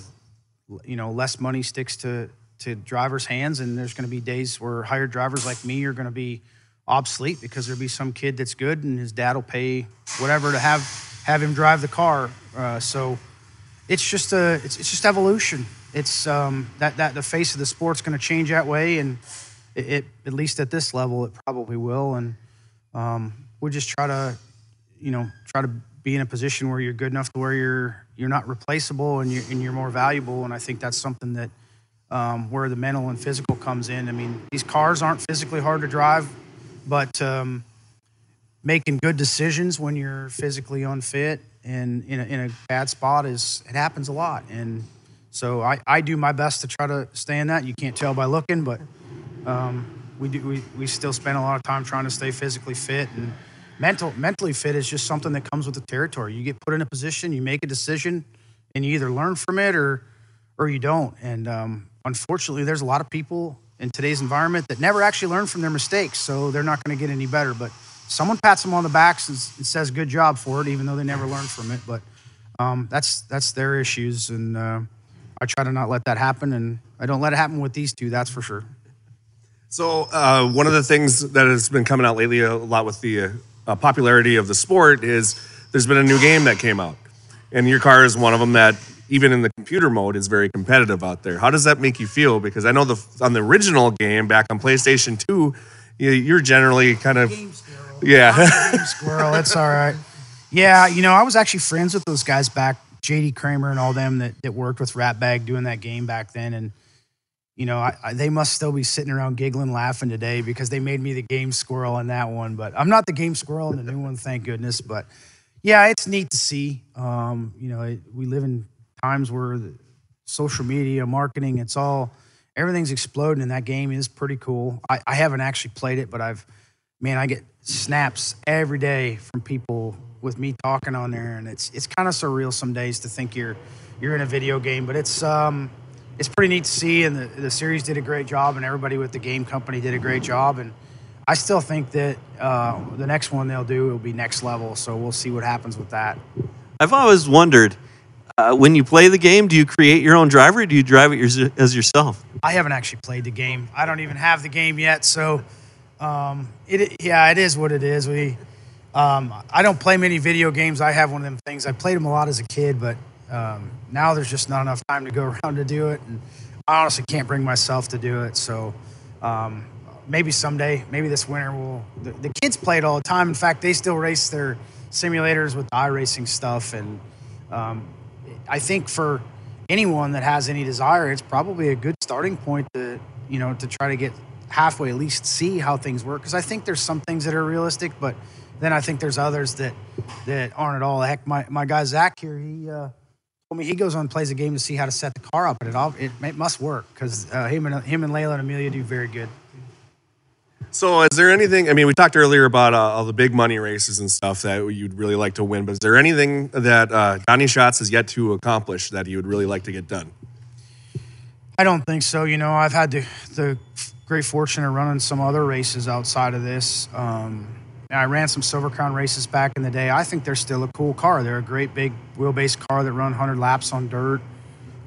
you know less money sticks to to drivers' hands, and there's going to be days where hired drivers like me are going to be obsolete because there'll be some kid that's good, and his dad will pay whatever to have have him drive the car. Uh, so it's just a it's, it's just evolution. It's um, that that the face of the sport's going to change that way, and it, it, at least at this level it probably will. And um, we just try to you know try to be in a position where you're good enough to where you're you're not replaceable and you're and you're more valuable. And I think that's something that um, where the mental and physical comes in. I mean, these cars aren't physically hard to drive, but um, making good decisions when you're physically unfit and in a, in a bad spot is it happens a lot and so I, I do my best to try to stay in that you can't tell by looking but um, we do we, we still spend a lot of time trying to stay physically fit and mental mentally fit is just something that comes with the territory you get put in a position you make a decision and you either learn from it or or you don't. And um, unfortunately, there's a lot of people in today's environment that never actually learn from their mistakes, so they're not going to get any better. But someone pats them on the backs and, and, says "good job" for it, even though they never learned from it. But um, that's that's their issues, and uh, I try to not let that happen, and I don't let it happen with these two. That's for sure. So uh, one of the things that has been coming out lately a lot with the uh, popularity of the sport is there's been a new game that came out, and your car is one of them that even in the computer mode is very competitive out there. How does that make you feel? Because I know the on the original game back on PlayStation Two, you're generally kind of yeah squirrel. It's all right. Yeah, you know I was actually friends with those guys back, JD Kramer and all them that that worked with Ratbag doing that game back then, and you know, I, I, they must still be sitting around giggling, laughing today because they made me the game squirrel in that one. But I'm not the game squirrel in the new one, thank goodness. But yeah, it's neat to see. Um, you know, it, we live in times where social media, marketing, it's all everything's exploding, and that game is pretty cool. I, I haven't actually played it, but I've man, I get snaps every day from people with me talking on there, and it's it's kind of surreal some days to think you're you're in a video game, but it's um it's pretty neat to see, and the, the series did a great job, and everybody with the game company did a great job, and I still think that uh, the next one they'll do will be next level. So we'll see what happens with that. I've always wondered uh, when you play the game, do you create your own driver or do you drive it as yourself? I haven't actually played the game. I don't even have the game yet. So, um, it yeah, it is what it is. We, um, I don't play many video games. I have one of them things. I played them a lot as a kid, but um, now there's just not enough time to go around to do it, and I honestly can't bring myself to do it. So um, maybe someday, maybe this winter, we'll. The, the, kids play it all the time. In fact, they still race their simulators with the iRacing stuff, and um, I think for anyone that has any desire, it's probably a good starting point to you know to try to get halfway at least see how things work because I think there's some things that are realistic, but then I think there's others that that aren't at all. Heck, my, my guy Zach here, he uh, I mean, he goes on and plays a game to see how to set the car up, and it all it, it must work because uh, him and him and Layla and Amelia do very good. So, is there anything? I mean, we talked earlier about uh, all the big money races and stuff that you'd really like to win, but is there anything that uh, Donny Schatz has yet to accomplish that you would really like to get done? I don't think so. You know, I've had the the great fortune of running some other races outside of this. Um, I ran some Silver Crown races back in the day. I think they're still a cool car. They're a great big wheelbase car that run 100 laps on dirt.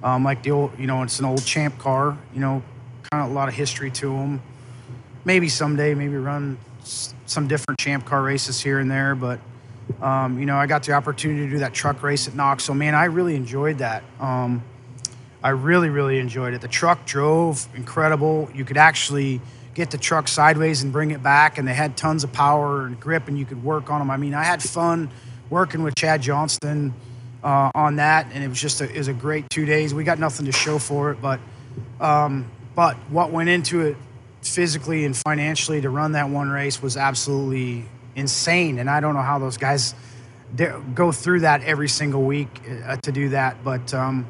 Um, like the old, you know, it's an old champ car. You know, kind of a lot of history to them. Maybe someday, maybe run some different champ car races here and there. But um, you know, I got the opportunity to do that truck race at Knoxville. Man, I really enjoyed that. Um, I really, really enjoyed it. The truck drove incredible. You could actually get the truck sideways and bring it back, and they had tons of power and grip, and you could work on them. I mean, I had fun working with Chad Johnston uh, on that, and it was just a, it was a great two days. We got nothing to show for it, but um, but what went into it physically and financially to run that one race was absolutely insane, and I don't know how those guys go through that every single week uh, to do that, but. Um,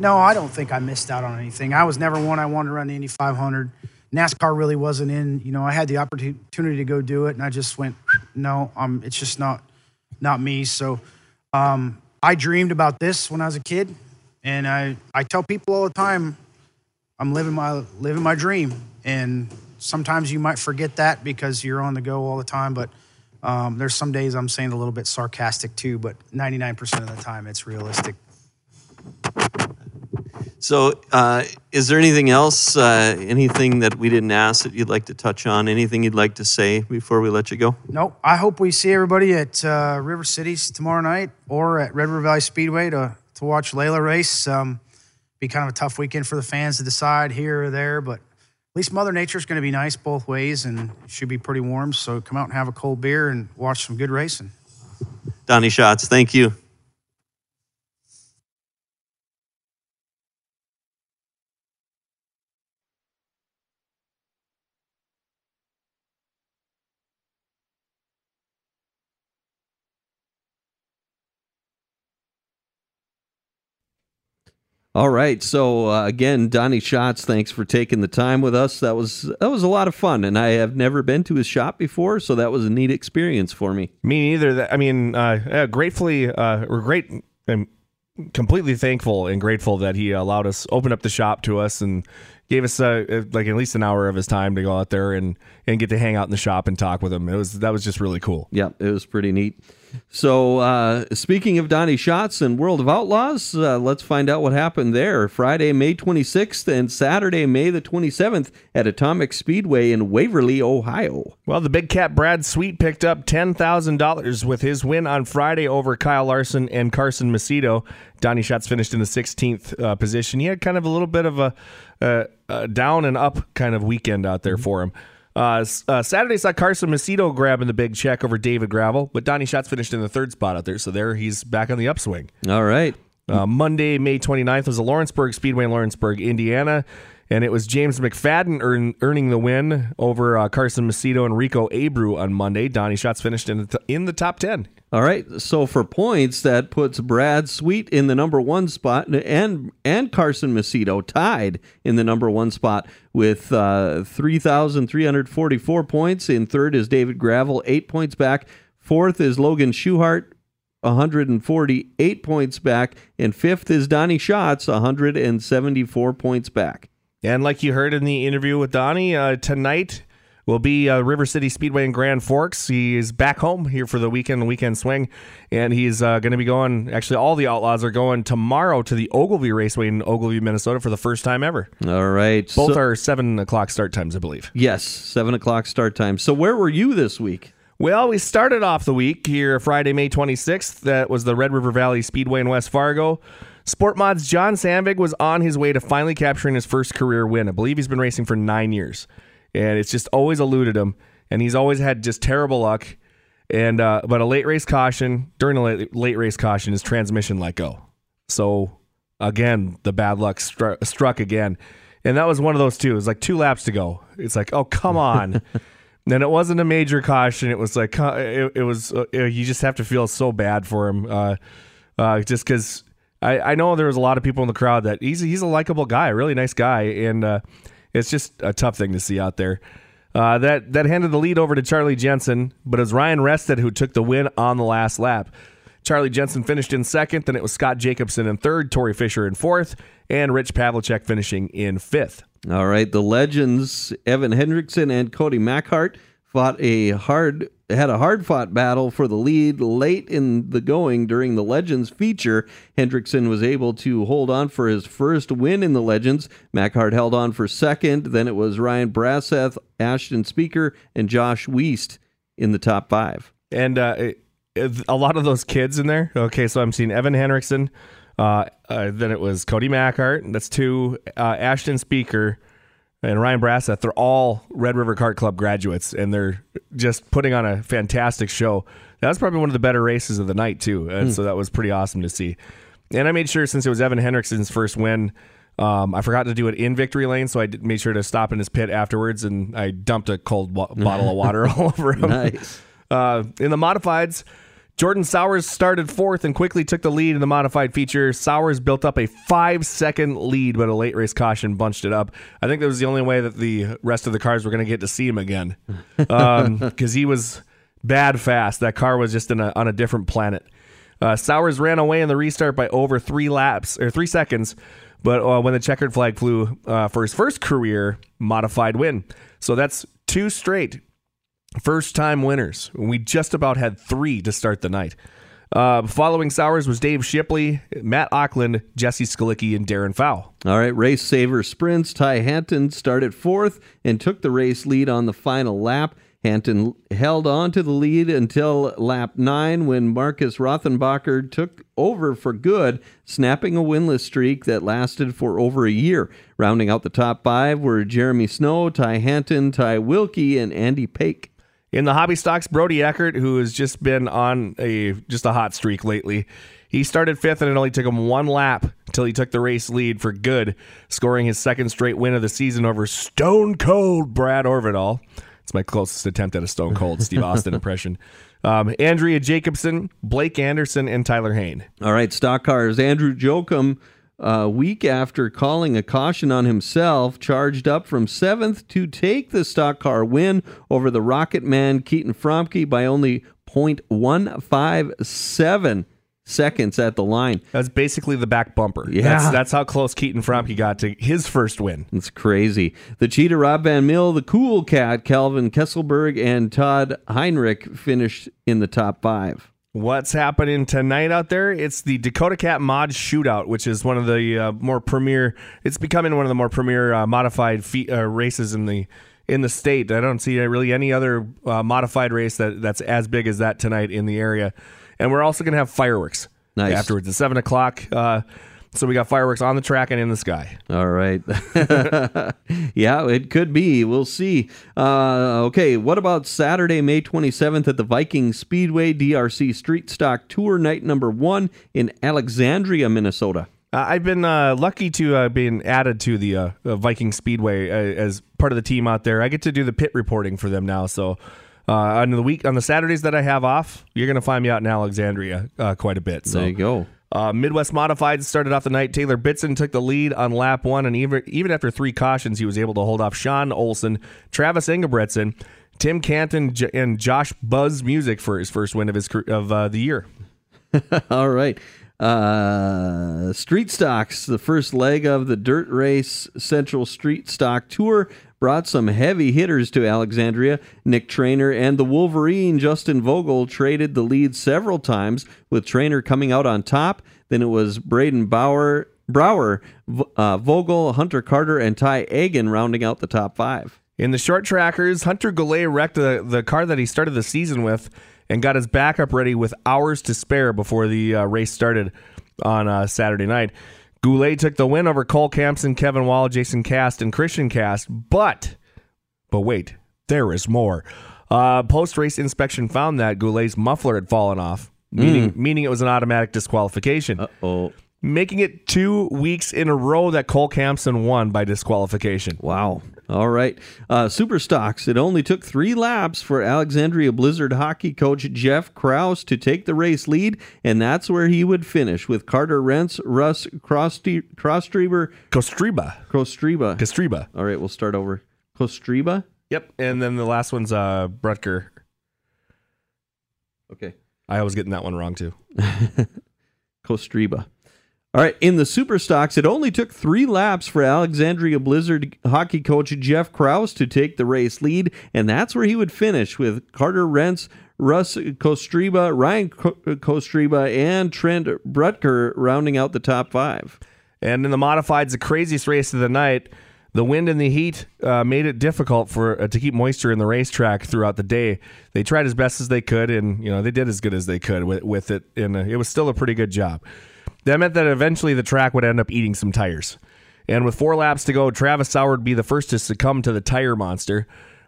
no, I don't think I missed out on anything. I was never one I wanted to run the Indy 500. NASCAR really wasn't in. You know, I had the opportunity to go do it, and I just went, no, um, it's just not not me. So um, I dreamed about this when I was a kid, and I I tell people all the time, I'm living my living my dream, and sometimes you might forget that because you're on the go all the time, but. Um, there's some days I'm saying a little bit sarcastic too, but 99% of the time it's realistic. So, uh, is there anything else, uh, anything that we didn't ask that you'd like to touch on? Anything you'd like to say before we let you go? Nope. I hope we see everybody at uh, River Cities tomorrow night or at Red River Valley Speedway to, to watch Layla race. Um, be kind of a tough weekend for the fans to decide here or there, but at least Mother Nature's going to be nice both ways and should be pretty warm. So come out and have a cold beer and watch some good racing. Donny Schatz, thank you. All right. So uh, again, Donny Schatz, thanks for taking the time with us. That was that was a lot of fun, and I have never been to his shop before, so that was a neat experience for me. Me neither. I mean, uh, gratefully, uh, we're great. Completely thankful and grateful that he allowed us open up the shop to us and gave us uh, like at least an hour of his time to go out there and and get to hang out in the shop and talk with him. It was that was just really cool. Yeah, it was pretty neat. So, uh, speaking of Donny Schatz and World of Outlaws, uh, let's find out what happened there. Friday, May 26th and Saturday, May the 27th at Atomic Speedway in Waverly, Ohio. Well, the big cat Brad Sweet picked up $10,000 with his win on Friday over Kyle Larson and Carson Macedo. Donny Schatz finished in the 16th uh, position. He had kind of a little bit of a, a, a down and up kind of weekend out there for him. Uh, uh, Saturday saw Carson Macedo grabbing the big check over David Gravel, but Donny Schatz finished in the third spot out there, so there he's back on the upswing. All right. Uh, Monday, May 29th was the Lawrenceburg Speedway in Lawrenceburg, Indiana, and it was James McFadden earn, earning the win over uh, Carson Macedo and Rico Abreu on Monday. Donny Schatz finished in the, t- in the top 10. All right. So for points, that puts Brad Sweet in the number one spot, and and Carson Macedo tied in the number one spot with uh, three thousand three hundred forty four points. In third is David Gravel, eight points back. Fourth is Logan Schuchart, 148 points back, and fifth is Donny Schatz, 174 points back. And like you heard in the interview with Donny, uh, tonight will be uh, River City Speedway in Grand Forks. He is back home here for the weekend, the weekend swing, and he's uh, going to be going. Actually, all the Outlaws are going tomorrow to the Ogilvie Raceway in Ogilvie, Minnesota, for the first time ever. All right. Both So- are seven o'clock start times, I believe. Yes, seven o'clock start time. So where were you this week? Well, we started off the week here Friday, May 26th. That was the Red River Valley Speedway in West Fargo. Sport Mods John Sandvig was on his way to finally capturing his first career win. I believe he's been racing for nine years, and it's just always eluded him. And he's always had just terrible luck. And uh, but a late race caution during a late, late race caution, his transmission let go. So again, the bad luck stru- struck again, and that was one of those two. It was like two laps to go. It's like, oh come on. And it wasn't a major caution. It was like uh, it, it was. Uh, you just have to feel so bad for him, uh, uh, just because I, I know there was a lot of people in the crowd that he's he's a likable guy, a really nice guy, and uh, it's just a tough thing to see out there. Uh, that that handed the lead over to Charlie Jensen, but it was Ryan Rested who took the win on the last lap. Charlie Jensen finished in second, then it was Scott Jacobson in third, Tori Fisher in fourth, and Rich Pavlicek finishing in fifth. All right, the legends Evan Hendrickson and Cody Mackhart fought a hard had a hard fought battle for the lead late in the going during the Legends feature. Hendrickson was able to hold on for his first win in the Legends. Mackhart held on for second. Then it was Ryan Brasseth, Ashton Speaker, and Josh Weist in the top five. and uh, a lot of those kids in there. Okay, so I'm seeing Evan Henriksen. Uh, uh, then it was Cody Mackhart. That's two. Uh, Ashton Speaker and Ryan Brasseth. They're all Red River Kart Club graduates, and they're just putting on a fantastic show. That was probably one of the better races of the night too, and so that was pretty awesome to see. And I made sure since it was Evan Henriksen's first win. Um, I forgot to do it in victory lane, so I did- made sure to stop in his pit afterwards, and I dumped a cold wa- bottle of water all over him. Nice. Uh, in the modifieds, Jordan Sowers started fourth and quickly took the lead in the modified feature. Sowers built up a five second lead, but a late race caution bunched it up. I think that was the only way that the rest of the cars were going to get to see him again because he was bad fast. That car was just in a, on a different planet. Uh, Sowers ran away in the restart by over three laps or three seconds, but uh, when the checkered flag flew uh, for his first career modified win, so that's two straight first time winners. We just about had three to start the night. Uh, following Sowers was Dave Shipley, Matt Auckland, Jesse Skalicki, and Darren Fowl. All right, race saver sprints. Ty Hanton started fourth and took the race lead on the final lap. Hanton held on to the lead until lap nine when Marcus Rothenbacher took over for good, snapping a winless streak that lasted for over a year. Rounding out the top five were Jeremy Snow, Ty Hanton, Ty Wilkie, and Andy Pake. In the hobby stocks, Brody Eckert, who has just been on a just a hot streak lately, he started fifth, and it only took him one lap until he took the race lead for good, scoring his second straight win of the season over Stone Cold Brad Orvidal. It's my closest attempt at a Stone Cold Steve Austin impression. Um, Andrea Jacobson, Blake Anderson, and Tyler Hain. All right, stock cars. Andrew Jokum, a week after calling a caution on himself, charged up from seventh to take the stock car win over the Rocket Man Keaton Fromke by only .157. seconds at the line. That's basically the back bumper. Yeah. That's, that's how close Keaton Fromke got to his first win. It's crazy. The cheetah Rob Van Mill, the cool cat Calvin Kesselberg, and Todd Heinrich finished in the top five. What's happening tonight out there? It's the Dakota Cat Mod Shootout, which is one of the uh, more premier. It's becoming one of the more premier uh, modified fe- uh, races in the in the state. I don't see really any other uh, modified race that that's as big as that tonight in the area. And we're also going to have fireworks Nice. afterwards at seven o'clock. So we got fireworks on the track and in the sky. All right. yeah, it could be. We'll see. Uh, okay, what about Saturday, May 27th at the Viking Speedway DRC Street Stock Tour, night number one in Alexandria, Minnesota? Uh, I've been uh, lucky to uh, being added to the uh, uh, Viking Speedway uh, as part of the team out there. I get to do the pit reporting for them now. So uh, on the week on the Saturdays that I have off, you're going to find me out in Alexandria uh, quite a bit. So There you go. Uh, Midwest Modified started off the night. Taylor Bitson took the lead on lap one, and even even after three cautions, he was able to hold off Sean Olson, Travis Ingebretson, Tim Canton, J- and Josh Buzz Music for his first win of his of uh, the year. All right. Uh, street stocks, the first leg of the Dirt Race Central Street Stock Tour, brought some heavy hitters to Alexandria. Nick Trainer and the Wolverine, Justin Vogel, traded the lead several times, with Trainer coming out on top. Then it was Braden Bauer, Brower, uh, Vogel, Hunter Carter, and Ty Agan rounding out the top five. In the short trackers, Hunter Goulet wrecked the, the car that he started the season with and got his backup ready with hours to spare before the uh, race started on uh, Saturday night. Goulet took the win over Cole Campson, Kevin Wall, Jason Cast, and Christian Cast, but but wait, there is more. Uh, Post race inspection found that Goulet's muffler had fallen off, meaning meaning it was an automatic disqualification. Uh Oh, making it two weeks in a row that Cole Campson won by disqualification. Wow. All right. Uh, Super Stocks. It only took three laps for Alexandria Blizzard hockey coach Jeff Kraus to take the race lead, and that's where he would finish with Carter Rentz, Russ Crosstreber, Kostriba. Kostreba. Kostriba. All right, we'll start over. Kostreba? Yep. And then the last one's uh, Brutker. Okay. I was getting that one wrong too. Kostreba. All right, in the super stocks, it only took three laps for Alexandria Blizzard hockey coach Jeff Kraus to take the race lead, and that's where he would finish with Carter Rentz, Russ Kostreba, Ryan Ko- Kostreba, and Trent Brutker rounding out the top five. And in the modifieds, the craziest race of the night, the wind and the heat uh, made it difficult for uh, to keep moisture in the racetrack throughout the day. They tried as best as they could, and you know they did as good as they could with, with it, and uh, it was still a pretty good job. That meant that eventually the track would end up eating some tires. And with four laps to go, Travis Sauer would be the first to succumb to the tire monster.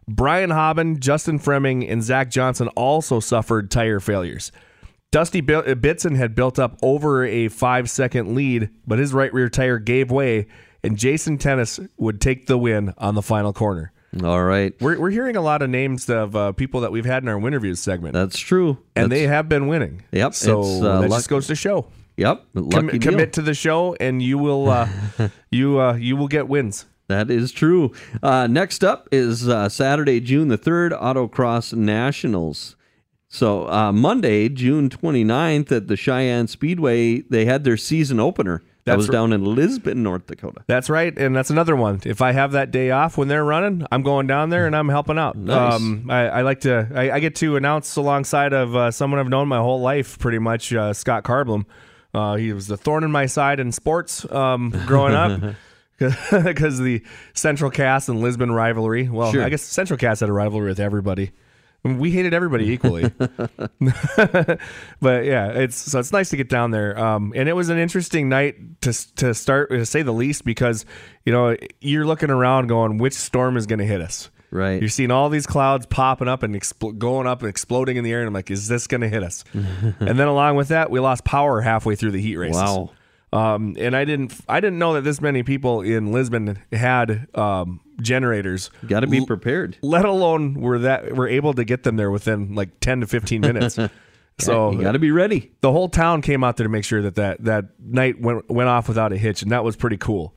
Brian Hobbin, Justin Fremming, and Zach Johnson also suffered tire failures. Dusty uh, Bitson had built up over a five second lead, but his right rear tire gave way, and Jason Tennis would take the win on the final corner. All right, We're, we're hearing a lot of names of uh, people that we've had in our interviews segment, that's true. and they have been winning. Yep, So uh, that luck- just goes to show. Yep, Com- commit to the show, and you will uh, you uh, you will get wins. That is true. Uh, next up is uh, Saturday, June the 3rd, Autocross Nationals. So uh, Monday, June 29th at the Sheyenne Speedway, they had their season opener. That That's was down in Lisbon, North Dakota. That's right, and that's another one. If I have that day off when they're running, I'm going down there and I'm helping out. Nice. Um, I, I like to. I, I get to announce alongside of uh, someone I've known my whole life, pretty much, uh, Scott Carblum. Uh, he was the thorn in my side in sports um, growing up. Because the Central Cass and Lisbon rivalry. Well, Sure. I guess Central Cass had a rivalry with everybody. I mean, We hated everybody equally. but yeah, it's so it's nice to get down there. Um, and it was an interesting night to to start to say the least because you know you're looking around going, which storm is going to hit us? Right. You're seeing all these clouds popping up and expl- going up and exploding in the air, and I'm like, is this going to hit us? and then along with that, we lost power halfway through the heat races. Wow. Um, and I didn't I didn't know that this many people in Lisbon had um, generators. Got to be L- prepared. let alone were that we're able to get them there within like 10 to 15 minutes so you got to be ready. the whole town came out there to make sure that that, that night went, went off without a hitch and that was pretty cool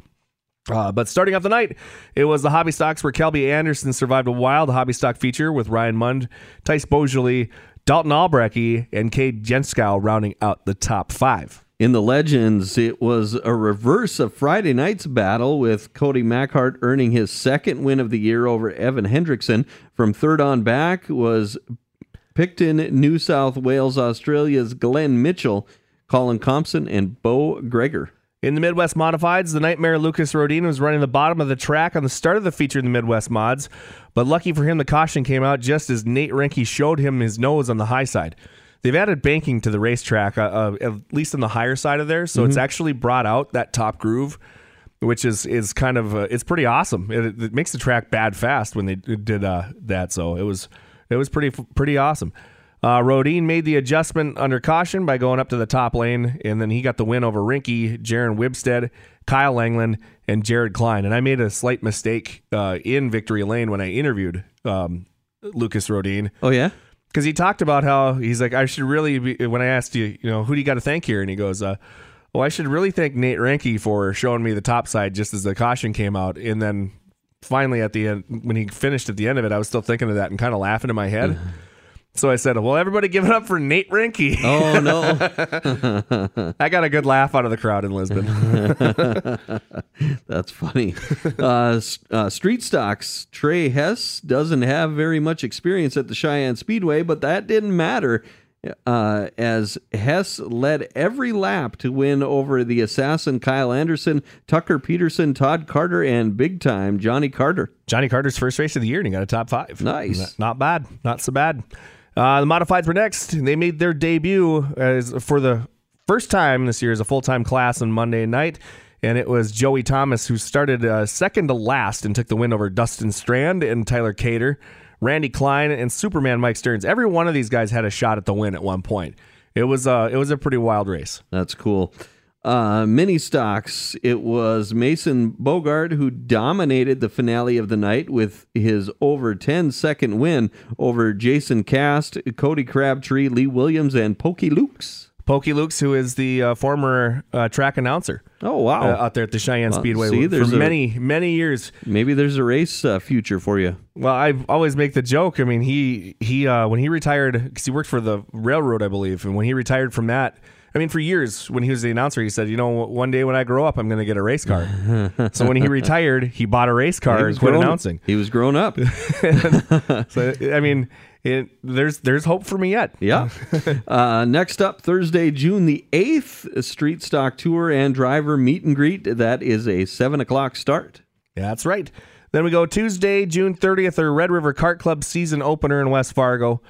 uh, but starting off the night, it was the hobby stocks where Kelby Anderson survived a wild hobby stock feature with Ryan Mund, Tice Beaujolais, Dalton Albrecht and Cade Jenskow rounding out the top five. In the legends, it was a reverse of Friday night's battle with Cody Mackhart earning his second win of the year over Evan Hendrickson. From third on back was Picton, New South Wales, Australia's Glenn Mitchell, Colin Compson, and Bo Gregor. In the Midwest Modifieds, the Nightmare Lucas Rodin was running the bottom of the track on the start of the feature in the Midwest Mods, but lucky for him, the caution came out just as Nate Reinke showed him his nose on the high side. They've added banking to the racetrack, uh, uh, at least on the higher side of there, so mm-hmm. it's actually brought out that top groove, which is is kind of uh, it's pretty awesome. It, it, makes the track bad fast when they did uh, that, so it was it was pretty pretty awesome. Uh, Rodin made the adjustment under caution by going up to the top lane, and then he got the win over Reinke, Jaron Wibstead, Kyle Langland, and Jared Klein. And I made a slight mistake uh, in Victory Lane when I interviewed um, Lucas Rodin. Oh, yeah? Because he talked about how he's like, I should really be, when I asked you, you know, who do you got to thank here? And he goes, uh, well, I should really thank Nate Reinke for showing me the top side just as the caution came out. And then finally at the end, when he finished at the end of it, I was still thinking of that and kind of laughing in my head. So I said, "Well, everybody, give it up for Nate Reinke." Oh no! I got a good laugh out of the crowd in Lisbon. That's funny. Uh, uh, street stocks. Trey Hess doesn't have very much experience at the Sheyenne Speedway, but that didn't matter. Uh, as Hess led every lap to win over the assassin Kyle Anderson, Tucker Peterson, Todd Carter, and big time Johnny Carter. Johnny Carter's first race of the year, and he got a top five. Nice. Not, not bad. Not so bad. Uh, the modifieds were next. They made their debut as for the first time this year as a full time class on Monday night. And it was Joey Thomas who started uh, second to last and took the win over Dustin Strand and Tyler Cater, Randy Klein, and Superman Mike Stearns. Every one of these guys had a shot at the win at one point. It was uh, it was a pretty wild race. That's cool. Uh, mini stocks. It was Mason Bogart who dominated the finale of the night with his over 10 second win over Jason Cast, Cody Crabtree, Lee Williams, and Pokey Lukes. Pokey Lukes, who is the uh, former uh, track announcer. Oh wow! Uh, out there at the Sheyenne well, Speedway see, for a, many many years. Maybe there's a race uh, future for you. Well, I always make the joke. I mean, he he uh, when he retired because he worked for the railroad, I believe, and when he retired from that, I mean, for years when he was the announcer, he said, "You know, one day when I grow up, I'm going to get a race car." so when he retired, he bought a race car and quit grown, announcing. He was grown up. so I mean, it, there's there's hope for me yet. Yeah. uh, next up, Thursday, June the eighth, Street Stock Tour and Driver Meet and Greet. That is a seven o'clock start. That's right. Then we go Tuesday, June 30th, or Red River Kart Club season opener in West Fargo.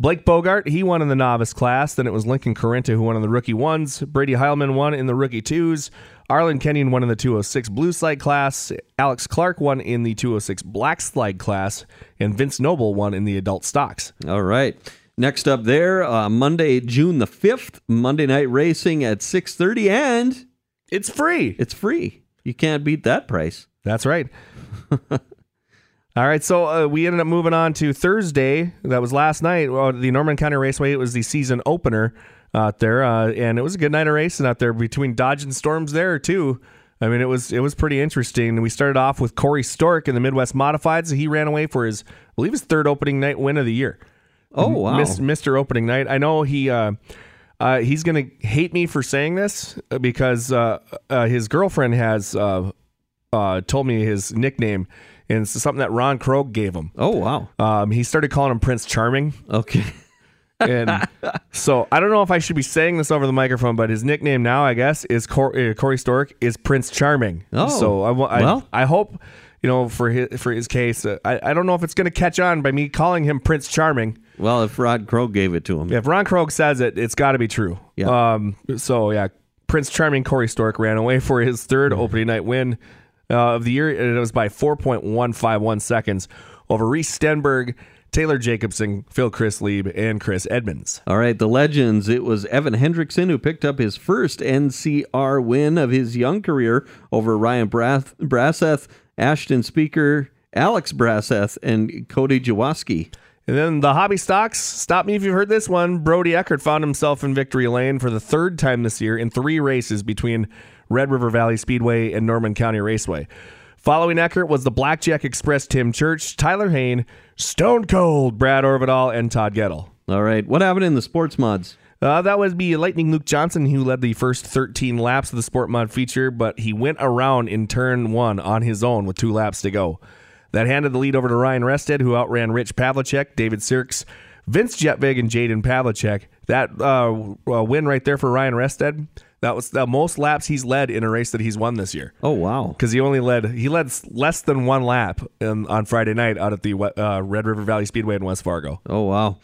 Blake Bogart, he won in the novice class. Then it was Lincoln Carenta who won in the rookie ones. Brady Heilman won in the rookie twos. Arlen Kenyon won in the 206 blue slide class. Alex Clark won in the 206 black slide class. And Vince Noble won in the adult stocks. All right. Next up there, uh, Monday, June the 5th, Monday night racing at 6.30. And it's free. It's free. You can't beat that price. That's right. All right, so uh, we ended up moving on to Thursday. That was last night. Well, the Norman County Raceway. It was the season opener out there, uh, and it was a good night of racing out there between Dodge and Storms there too. I mean, it was it was pretty interesting. We started off with Corey Stork in the Midwest Modifieds. He ran away for his, I believe, his third opening night win of the year. Oh wow, Mister Opening Night. I know he. Uh, uh, he's gonna hate me for saying this uh, because uh, uh, his girlfriend has uh, uh, told me his nickname and it's something that Ron Krogh gave him. Oh wow! Um, he started calling him Prince Charming. Okay. and so I don't know if I should be saying this over the microphone, but his nickname now, I guess, is Cor- uh, Corey Stork is Prince Charming. Oh, so I, I, well. I hope you know for his for his case. Uh, I I don't know if it's going to catch on by me calling him Prince Charming. Well, if Ron Krogh gave it to him, if Ron Krogh says it, it's got to be true. Yeah. Um. So yeah, Prince Charming Corey Stork ran away for his third opening night win uh, of the year, and it was by 4.151 seconds over Reese Stenberg, Taylor Jacobson, Phil Chris Lieb, and Chris Edmonds. All right, the legends. It was Evan Hendrickson who picked up his first NCR win of his young career over Ryan Brath- Brasseth, Ashton Speaker, Alex Brasseth, and Cody Jawoski. And then the hobby stocks. Stop me if you've heard this one. Brody Eckert found himself in victory lane for the third time this year in three races between Red River Valley Speedway, and Norman County Raceway. Following Eckert was the Blackjack Express Tim Church, Tyler Hain, Stone Cold Brad Orvidal, and Todd Gettle. All right. What happened in the sports mods? Uh, that would be Lightning Luke Johnson, who led the first 13 laps of the Sport Mod feature, but he went around in turn one on his own with two laps to go. That handed the lead over to Ryan Rested, who outran Rich Pavlicek, David Sirks, Vince Jetvig, and Jaden Pavlicek. That uh, uh, win right there for Ryan Rested. That was the most laps he's led in a race that he's won this year. Oh wow! Because he only led he led less than one lap in, on Friday night out at the uh, Red River Valley Speedway in West Fargo. Oh wow!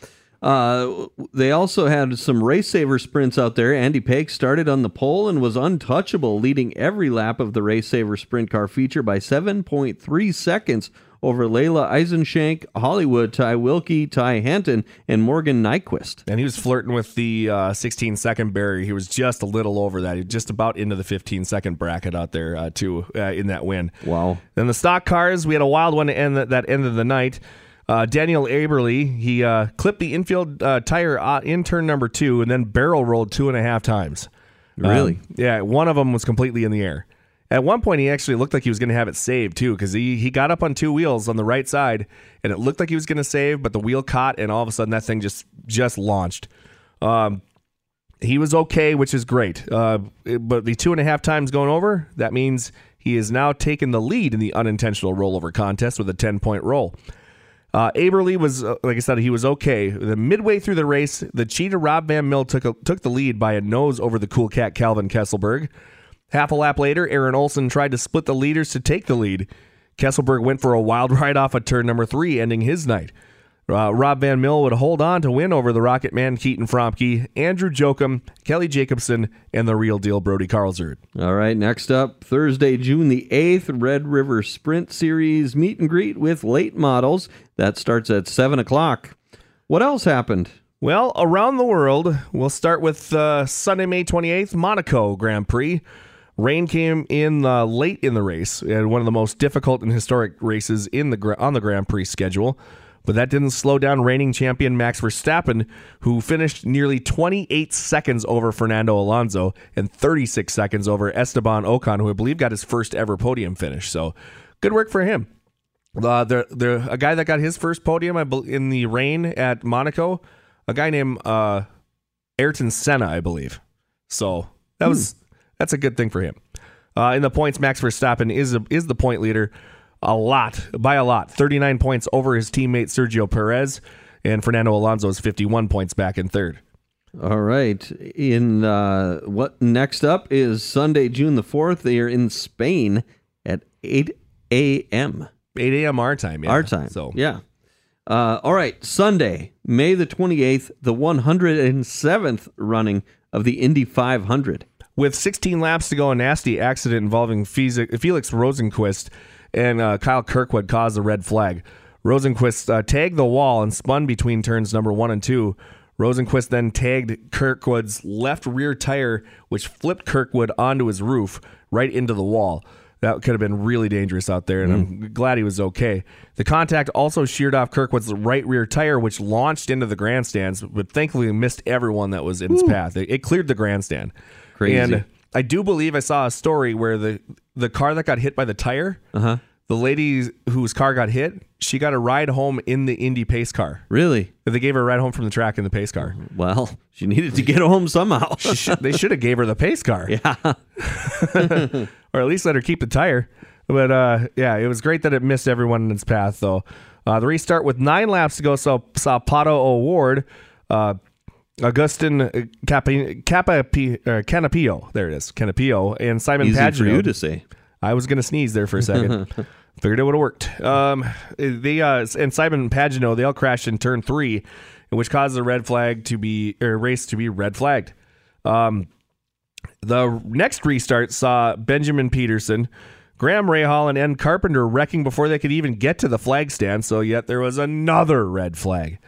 Uh, they also had some race saver sprints out there. Andy Pake started on the pole and was untouchable, leading every lap of the race saver sprint car feature by 7.3 seconds over Layla Eisenshank, Hollywood, Ty Wilkie, Ty Hanton, and Morgan Nyquist. And he was flirting with the uh, 16 second barrier. He was just a little over that. He was just about into the 15 second bracket out there, uh, too, uh, in that win. Wow. Then the stock cars, we had a wild one to end that, that end of the night. Uh, Daniel Aberly, he uh, clipped the infield uh, tire uh, in turn number two and then barrel rolled two and a half times. Really? Um, yeah, one of them was completely in the air. At one point, he actually looked like he was going to have it saved too, because he, he got up on two wheels on the right side, and it looked like he was going to save, but the wheel caught, and all of a sudden that thing just just launched. Um, he was okay, which is great. Uh, but the two and a half times going over, that means he has now taken the lead in the unintentional rollover contest with a ten point roll. Uh, Aberly was, uh, like I said, he was okay. The midway through the race, the cheetah Rob Van Mill took a, took the lead by a nose over the cool cat Calvin Kesselberg. Half a lap later, Aaron Olson tried to split the leaders to take the lead. Kesselberg went for a wild ride off at turn number three, ending his night. Uh, Rob Van Mill would hold on to win over the Rocket Man Keaton Fromke, Andrew Jokum, Kelly Jacobson, and the real deal Brody Carlsrud. All right, next up, Thursday, June the 8th, Red River Sprint Series meet and greet with late models. That starts at 7 o'clock. What else happened? Well, around the world, we'll start with uh, Sunday, May 28th, Monaco Grand Prix. Rain came in uh, late in the race, and one of the most difficult and historic races in the on the Grand Prix schedule. But that didn't slow down reigning champion Max Verstappen, who finished nearly 28 seconds over Fernando Alonso and 36 seconds over Esteban Ocon, who I believe got his first ever podium finish. So good work for him. Uh, the, the, a guy that got his first podium in the rain at Monaco, a guy named uh, Ayrton Senna, I believe. So that was hmm. That's a good thing for him. Uh, in the points, Max Verstappen is a, is the point leader a lot, by a lot. 39 points over his teammate Sergio Perez, and Fernando Alonso is 51 points back in third. All right. In uh, what next up is Sunday, June the 4th. They are in Spain at 8 a.m. 8 a.m. our time. Yeah. Our time. So, yeah. Uh, all right. Sunday, May the 28th, the 107th running of the Indy 500. With 16 laps to go, a nasty accident involving Felix Rosenqvist and uh, Kyle Kirkwood caused a red flag. Rosenqvist uh, tagged the wall and spun between turns number one and two. Rosenqvist then tagged Kirkwood's left rear tire, which flipped Kirkwood onto his roof right into the wall. That could have been really dangerous out there, and mm. I'm glad he was okay. The contact also sheared off Kirkwood's right rear tire, which launched into the grandstands, but thankfully missed everyone that was in its path. It, it, cleared the grandstand. Crazy. And I do believe I saw a story where the the car that got hit by the tire, uh-huh. the lady whose car got hit, she got a ride home in the Indy pace car. Really? They gave her a ride home from the track in the pace car. Well, she needed to get home somehow. should, they should have gave her the pace car. Yeah. or at least let her keep the tire. But uh, yeah, it was great that it missed everyone in its path, though. Uh, the restart with nine laps to go saw, saw Pato O'Ward, uh, Augustin uh, Capi, uh, Canapino, there it is, Canapino, and Simon Easy for you to say. I was going to sneeze there for a second. Figured it would have worked. Um, they uh, and Simon Pagenaud, they all crashed in turn three, which caused the red flag to be or race to be red flagged. Um, the next restart saw Benjamin Pedersen, Graham Rahal, and Ed Carpenter wrecking before they could even get to the flag stand. So yet there was another red flag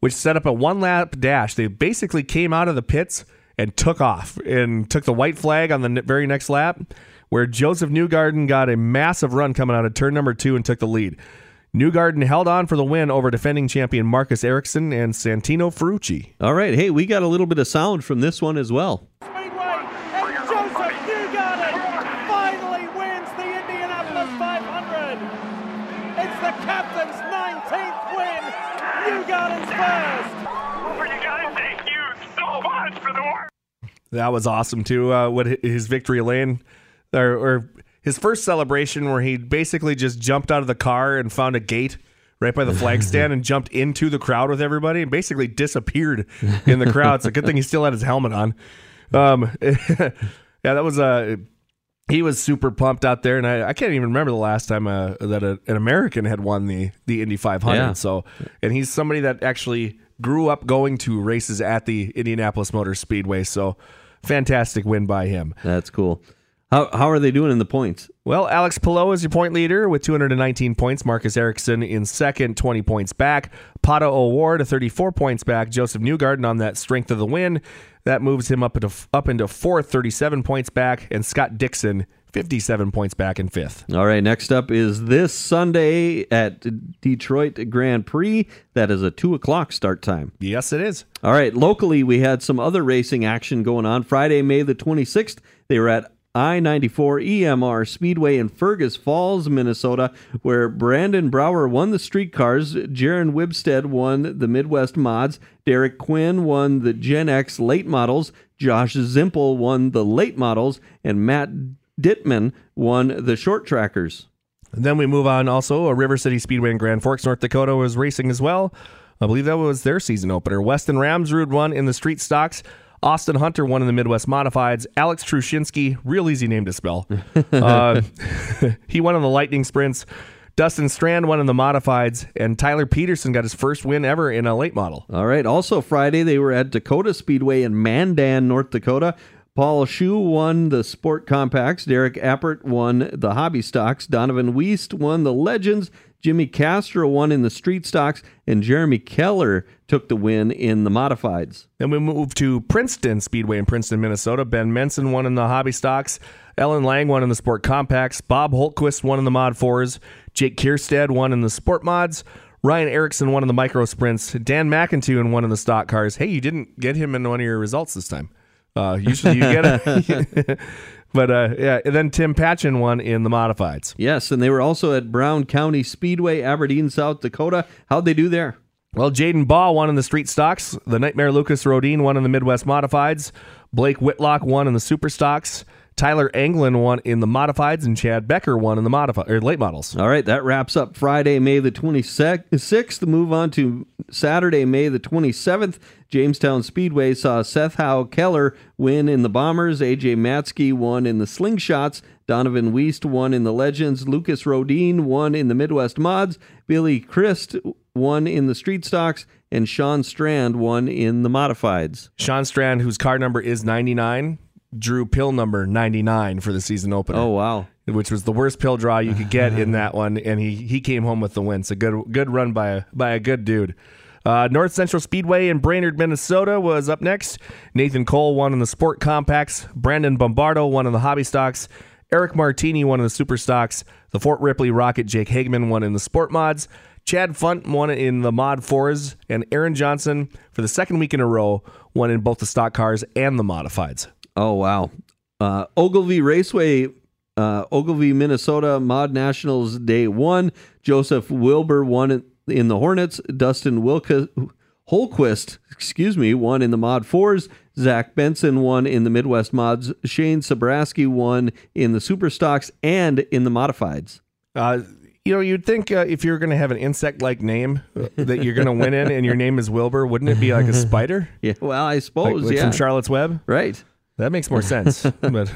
which set up a one lap dash. They basically came out of the pits and took off and took the white flag on the very next lap, where Josef Newgarden got a massive run coming out of turn number two and took the lead. Newgarden held on for the win over defending champion Marcus Ericsson and Santino Ferrucci. All right. Hey, we got a little bit of sound from this one as well. That was awesome too. Uh, what his victory lane, or, or his first celebration, where he basically just jumped out of the car and found a gate right by the flag stand and jumped into the crowd with everybody and basically disappeared in the crowd. It's a good thing he still had his helmet on. Um, yeah, that was Uh, he was super pumped out there, and I, I can't even remember the last time uh, that a, an American had won the the Indy 500. Yeah. So, and he's somebody that actually grew up going to races at the Indianapolis Motor Speedway. So, fantastic win by him. That's cool. How how are they doing in the points? Well, Alex Palou is your point leader with 219 points. Marcus Ericsson in second, 20 points back. Pato O'Ward, 34 points back. Josef Newgarden on that strength of the win. That moves him up into up into fourth, 37 points back. And Scott Dixon, 57 points back in fifth. All right, next up is this Sunday at Detroit Grand Prix. That is a two o'clock start time. Yes, it is. All right, locally we had some other racing action going on. Friday, May the 26th, they were at I 94 EMR Speedway in Fergus Falls, Minnesota, where Brandon Brower won the street cars, Jaron Wibstead won the Midwest mods, Derek Quinn won the Gen X late models, Josh Zimple won the late models, and Matt Dittman won the short trackers. And then we move on also. A River City Speedway in Grand Forks, North Dakota was racing as well. I believe that was their season opener. Weston Ramsrud won in the street stocks. Austin Hunter won in the Midwest Modifieds. Alex Trushinsky, real easy name to spell. uh, he won in the Lightning Sprints. Dustin Strand won in the Modifieds. And Tyler Peterson got his first win ever in a late model. All right. Also, Friday, they were at Dakota Speedway in Mandan, North Dakota. Paul Shu won the Sport Compacts. Derek Appert won the Hobby Stocks. Donovan Weist won the Legends. Jimmy Castro won in the Street Stocks. And Jeremy Keller took the win in the Modifieds. Then we move to Princeton Speedway in Princeton, Minnesota. Ben Menson won in the hobby stocks. Ellen Lang won in the sport compacts. Bob Holtquist won in the mod fours. Jake Kierstead won in the sport mods. Ryan Erickson won in the micro sprints. Dan McIntyre won in the stock cars. Hey, you didn't get him in one of your results this time. Uh, usually you get it. but uh, yeah, and then Tim Patchen won in the modifieds. Yes, and they were also at Brown County Speedway, Aberdeen, South Dakota. How'd they do there? Well, Jaden Ball won in the street stocks. The Nightmare Lucas Rodine won in the Midwest Modifieds. Blake Whitlock won in the super stocks. Tyler Anglin won in the modifieds, and Chad Becker won in the modified or late models. All right, that wraps up Friday, May the 26th. Move on to Saturday, May the 27th. Jamestown Speedway saw Seth Howe Keller win in the Bombers. AJ Matsky won in the Slingshots. Donovan Weist won in the Legends. Lucas Rodine won in the Midwest Mods. Billy Christ won in the Street Stocks. And Sean Strand won in the Modifieds. Sean Strand, whose car number is 99, drew pill number 99 for the season opener. Oh, wow. Which was the worst pill draw you could get in that one, and he he came home with the win. So good good run by a by a good dude. Uh, North Central Speedway in Brainerd, Minnesota was up next. Nathan Cole won in the Sport Compacts. Brandon Bombardo won in the Hobby Stocks. Eric Martini won in the Super Stocks. The Fort Ripley Rocket Jake Hageman won in the Sport Mods. Chad Funt won in the Mod 4s. And Aaron Johnson, for the second week in a row, won in both the stock cars and the modifieds. Oh wow! Uh, Ogilvie Raceway, uh, Ogilvie, Minnesota Mod Nationals Day One. Joseph Wilbur won in- the Hornets. Dustin Wilka Holquist, excuse me, won in the Mod Fours. Zach Benson won in the Midwest Mods. Shane Sabraski won in the Super Stocks and in the Modifieds. Uh, you know, you'd think uh, if you're going to have an insect-like name uh, that you're going to win in, and your name is Wilbur, wouldn't it be like a spider, Yeah, well, I like, suppose, like yeah, from Charlotte's Web? right. That makes more sense. but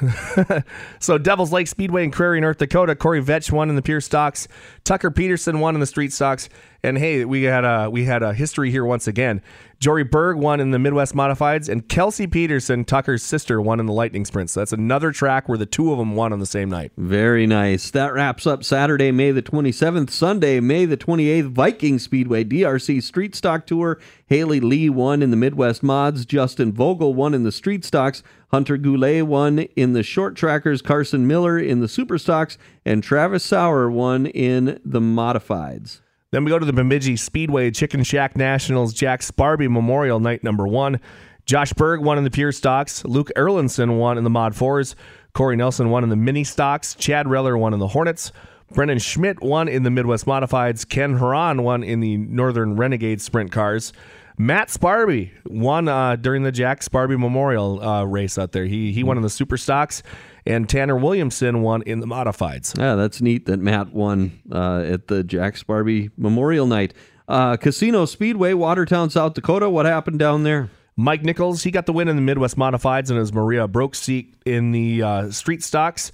so Devil's Lake Speedway in Prairie, North Dakota. Corey Vetch won in the pure stocks. Tucker Peterson won in the street stocks. And hey, we had a we had a history here once again. Jory Berg won in the Midwest Modifieds, and Kelsey Peterson, Tucker's sister, won in the Lightning Sprints. So that's another track where the two of them won on the same night. Very nice. That wraps up Saturday, May the 27th. Sunday, May the 28th, Viking Speedway DRC Street Stock Tour. Haley Lee won in the Midwest Mods. Justin Vogel won in the Street Stocks. Hunter Goulet won in the Short Trackers. Carson Miller in the Super Stocks. And Travis Sauer won in the Modifieds. Then we go to the Bemidji Speedway Chicken Shack Nationals Jack Sparby Memorial Night number one. Josh Berg won in the pure stocks. Luke Erlinson won in the mod fours. Corey Nelson won in the mini stocks. Chad Reller won in the Hornets. Brennan Schmidt won in the Midwest Modifieds. Ken Haran won in the Northern Renegade Sprint cars. Matt Sparby won uh, during the Jack Sparby Memorial uh, race out there. He he won in the super stocks, and Tanner Williamson won in the modifieds. Yeah, that's neat that Matt won uh, at the Jack Sparby Memorial Night. Uh, Casino Speedway, Watertown, South Dakota. What happened down there? Mike Nichols, he got the win in the Midwest Modifieds and his Maria broke seat in the uh, street stocks.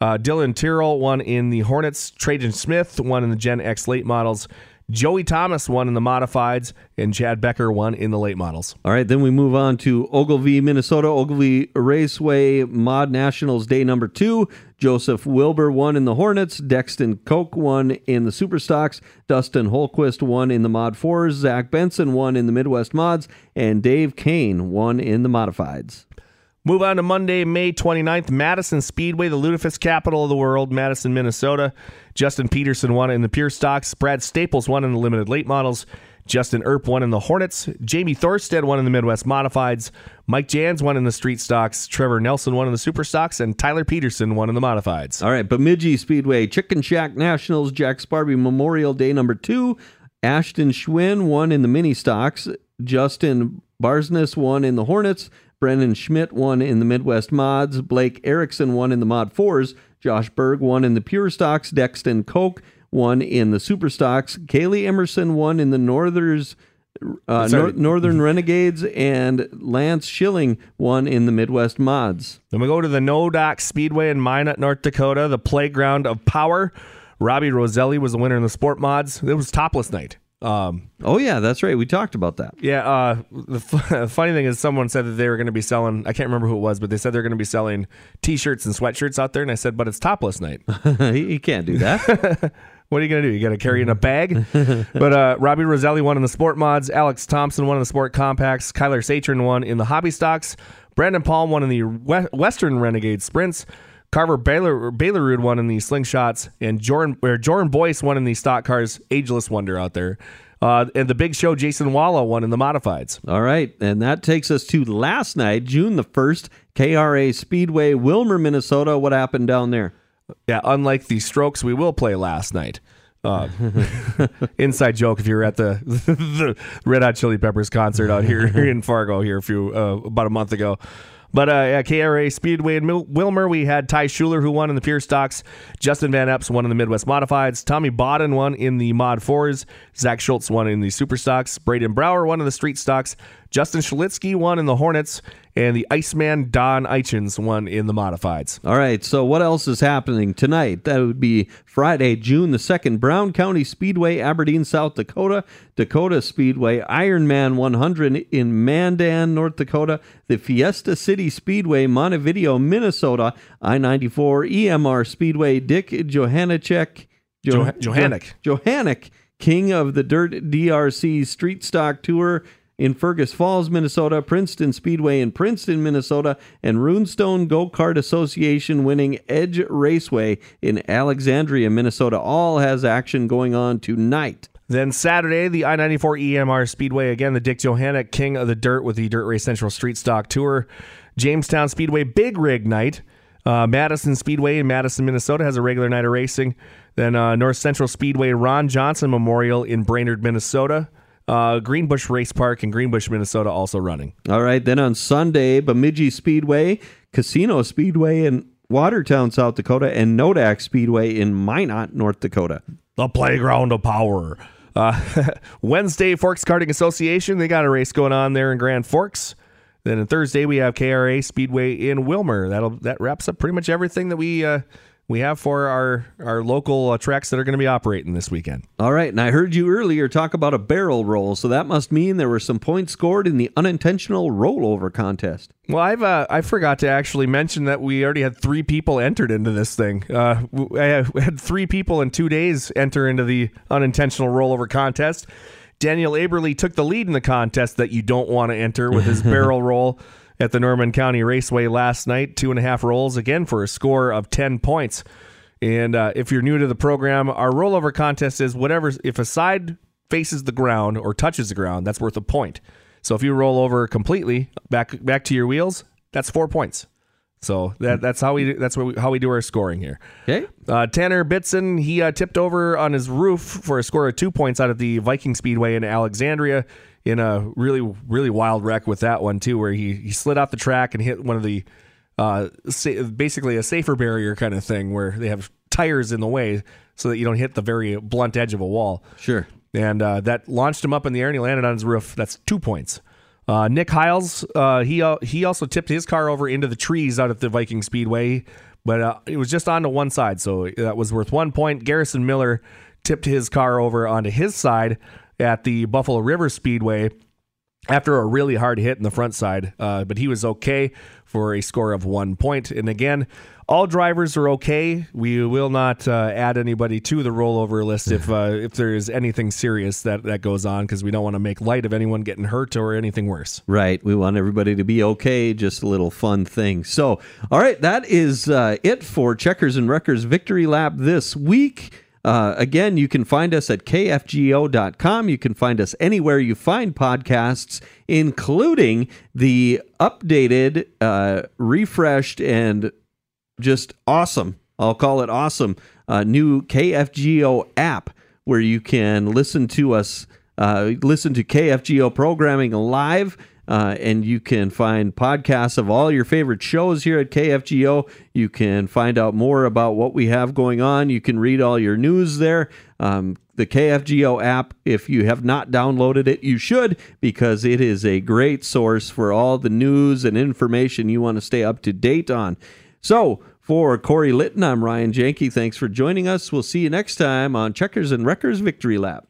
Uh, Dylan Tyrrell won in the Hornets. Trajan Smith won in the Gen X late models. Joey Thomas won in the modifieds, and Chad Becker won in the late models. All right, then we move on to Ogilvie, Minnesota. Ogilvie Raceway Mod Nationals Day number two. Joseph Wilbur won in the Hornets. Dexton Koch won in the Super Stocks. Dustin Holquist won in the Mod 4s. Zach Benson won in the Midwest Mods. And Dave Kane won in the Modifieds. Move on to Monday, May 29th, Madison Speedway, the lutefisk capital of the world, Madison, Minnesota. Justin Peterson won in the pure stocks. Brad Staples won in the limited late models. Justin Earp won in the Hornets. Jamie Thorstead won in the Midwest Modifieds. Mike Jans won in the street stocks. Trevor Nelson won in the super stocks. And Tyler Peterson won in the Modifieds. All right, Bemidji Speedway, Chicken Shack Nationals, Jack Sparby Memorial Day number two. Ashton Schwinn won in the mini stocks. Justin Barsness won in the Hornets. Brendan Schmidt won in the Midwest Mods. Blake Erickson won in the Mod 4s. Josh Berg won in the Pure Stocks. Dexton Koch won in the Super Stocks. Kaylee Emerson won in the Northers. Uh, Nor- Northern Renegades and Lance Schilling won in the Midwest Mods. Then we go to the Nodak Speedway in Minot, North Dakota, the playground of power. Robbie Roselli was the winner in the sport mods. It was topless night. Um, oh yeah, that's right. We talked about that. Yeah. Uh, the f- funny thing is, someone said that they were going to be selling. I can't remember who it was, but they said they're going to be selling T-shirts and sweatshirts out there. And I said, but it's topless night. you can't do that. what are you going to do? You got to carry in a bag. but uh, Robbie Roselli won in the sport mods. Alex Thompson won in the sport compacts. Kyler Satron won in the hobby stocks. Brandon Palm won in the Western Renegade sprints. Carver Baylor Baylorud won in the slingshots, and Jordan or Jordan Boyce won in the stock cars. Ageless wonder out there. Uh, and the big show, Jason Walla won in the modifieds. All right. And that takes us to last night, June the 1st, KRA Speedway, Willmar, Minnesota. What happened down there? Yeah, unlike the strokes we will play last night. Uh, inside joke if you were at the, the Red Hot Chili Peppers concert out here in Fargo here a few uh, about a month ago. But uh, at KRA Speedway in Mil- Willmar, we had Ty Schuler, who won in the pure stocks. Justin Van Epps won in the Midwest Modifieds. Tommy Bodden won in the Mod 4s. Zach Schultz won in the Super Stocks. Braden Brower won in the Street Stocks. Justin Schlitsky won in the Hornets and the Iceman Don Eichens won in the modifieds. All right, so what else is happening tonight? That would be Friday, June the 2nd, Brown County Speedway, Aberdeen, South Dakota, Dakota Speedway, Ironman 100 in Mandan, North Dakota, the Fiesta City Speedway, Montevideo, Minnesota, I 94 EMR Speedway, Dick Johannicek. Jo- Johannick. Johannick, king of the Dirt DRC Street Stock Tour in Fergus Falls, Minnesota, Princeton Speedway in Princeton, Minnesota, and Runestone Go Kart Association winning Edge Raceway in Alexandria, Minnesota. All has action going on tonight. Then Saturday, the I 94 EMR Speedway, again, the Dick Johannick King of the Dirt with the Dirt Race Central Street Stock Tour. Jamestown Speedway Big Rig Night. Uh, Madison Speedway in Madison, Minnesota has a regular night of racing. Then uh, North Central Speedway Ron Johnson Memorial in Brainerd, Minnesota. Uh, Greenbush Race Park in Greenbush, Minnesota, also running. All right. Then on Sunday, Bemidji Speedway, Casino Speedway in Watertown, South Dakota, and Nodak Speedway in Minot, North Dakota. The playground of power. Uh, Wednesday, Forks Karting Association, they got a race going on there in Grand Forks. Then on Thursday, we have KRA Speedway in Willmar. That'll that wraps up pretty much everything that we uh, we have for our our local uh, tracks that are going to be operating this weekend. All right, and I heard you earlier talk about a barrel roll, so that must mean there were some points scored in the unintentional rollover contest. Well, I've uh, I forgot to actually mention that we already had three people entered into this thing. Uh, I had three people in two days enter into the unintentional rollover contest. Daniel Aberly took the lead in the contest that you don't want to enter with his barrel roll at the Norman County Raceway last night. Two and a half rolls again for a score of 10 points. And uh, if you're new to the program, our rollover contest is whatever, if a side faces the ground or touches the ground, that's worth a point. So if you roll over completely back back to your wheels, that's four points. So that that's how we that's we, how we do our scoring here. Okay. Uh, Tanner Bitson he uh, tipped over on his roof for a score of two points out of the Viking Speedway in Alexandria in a really really wild wreck with that one too, where he he slid off the track and hit one of the uh, sa- basically a safer barrier kind of thing where they have tires in the way so that you don't hit the very blunt edge of a wall. Sure. And uh, that launched him up in the air and he landed on his roof. That's two points. Uh, Nick Hiles, uh, he uh, he also tipped his car over into the trees out at the Viking Speedway, but uh, it was just onto one side, so that was worth one point. Garrison Miller tipped his car over onto his side at the Buffalo River Speedway after a really hard hit in the front side, uh, but he was okay for a score of one point. And again, all drivers are okay. We will not uh, add anybody to the rollover list if uh, if there is anything serious that that goes on because we don't want to make light of anyone getting hurt or anything worse. Right. We want everybody to be okay. Just a little fun thing. So, all right, that is uh, it for Checkers and Wreckers Victory Lap this week. Uh, again, you can find us at kfgo.com. You can find us anywhere you find podcasts, including the updated, uh, refreshed, and just awesome. I'll call it awesome. Uh, new KFGO app where you can listen to us, uh, listen to KFGO programming live. Uh, and you can find podcasts of all your favorite shows here at KFGO. You can find out more about what we have going on. You can read all your news there. Um, the KFGO app, if you have not downloaded it, you should because it is a great source for all the news and information you want to stay up to date on. So, for Corey Litton, I'm Ryan Janke. Thanks for joining us. We'll see you next time on Checkers and Wreckers Victory Lap.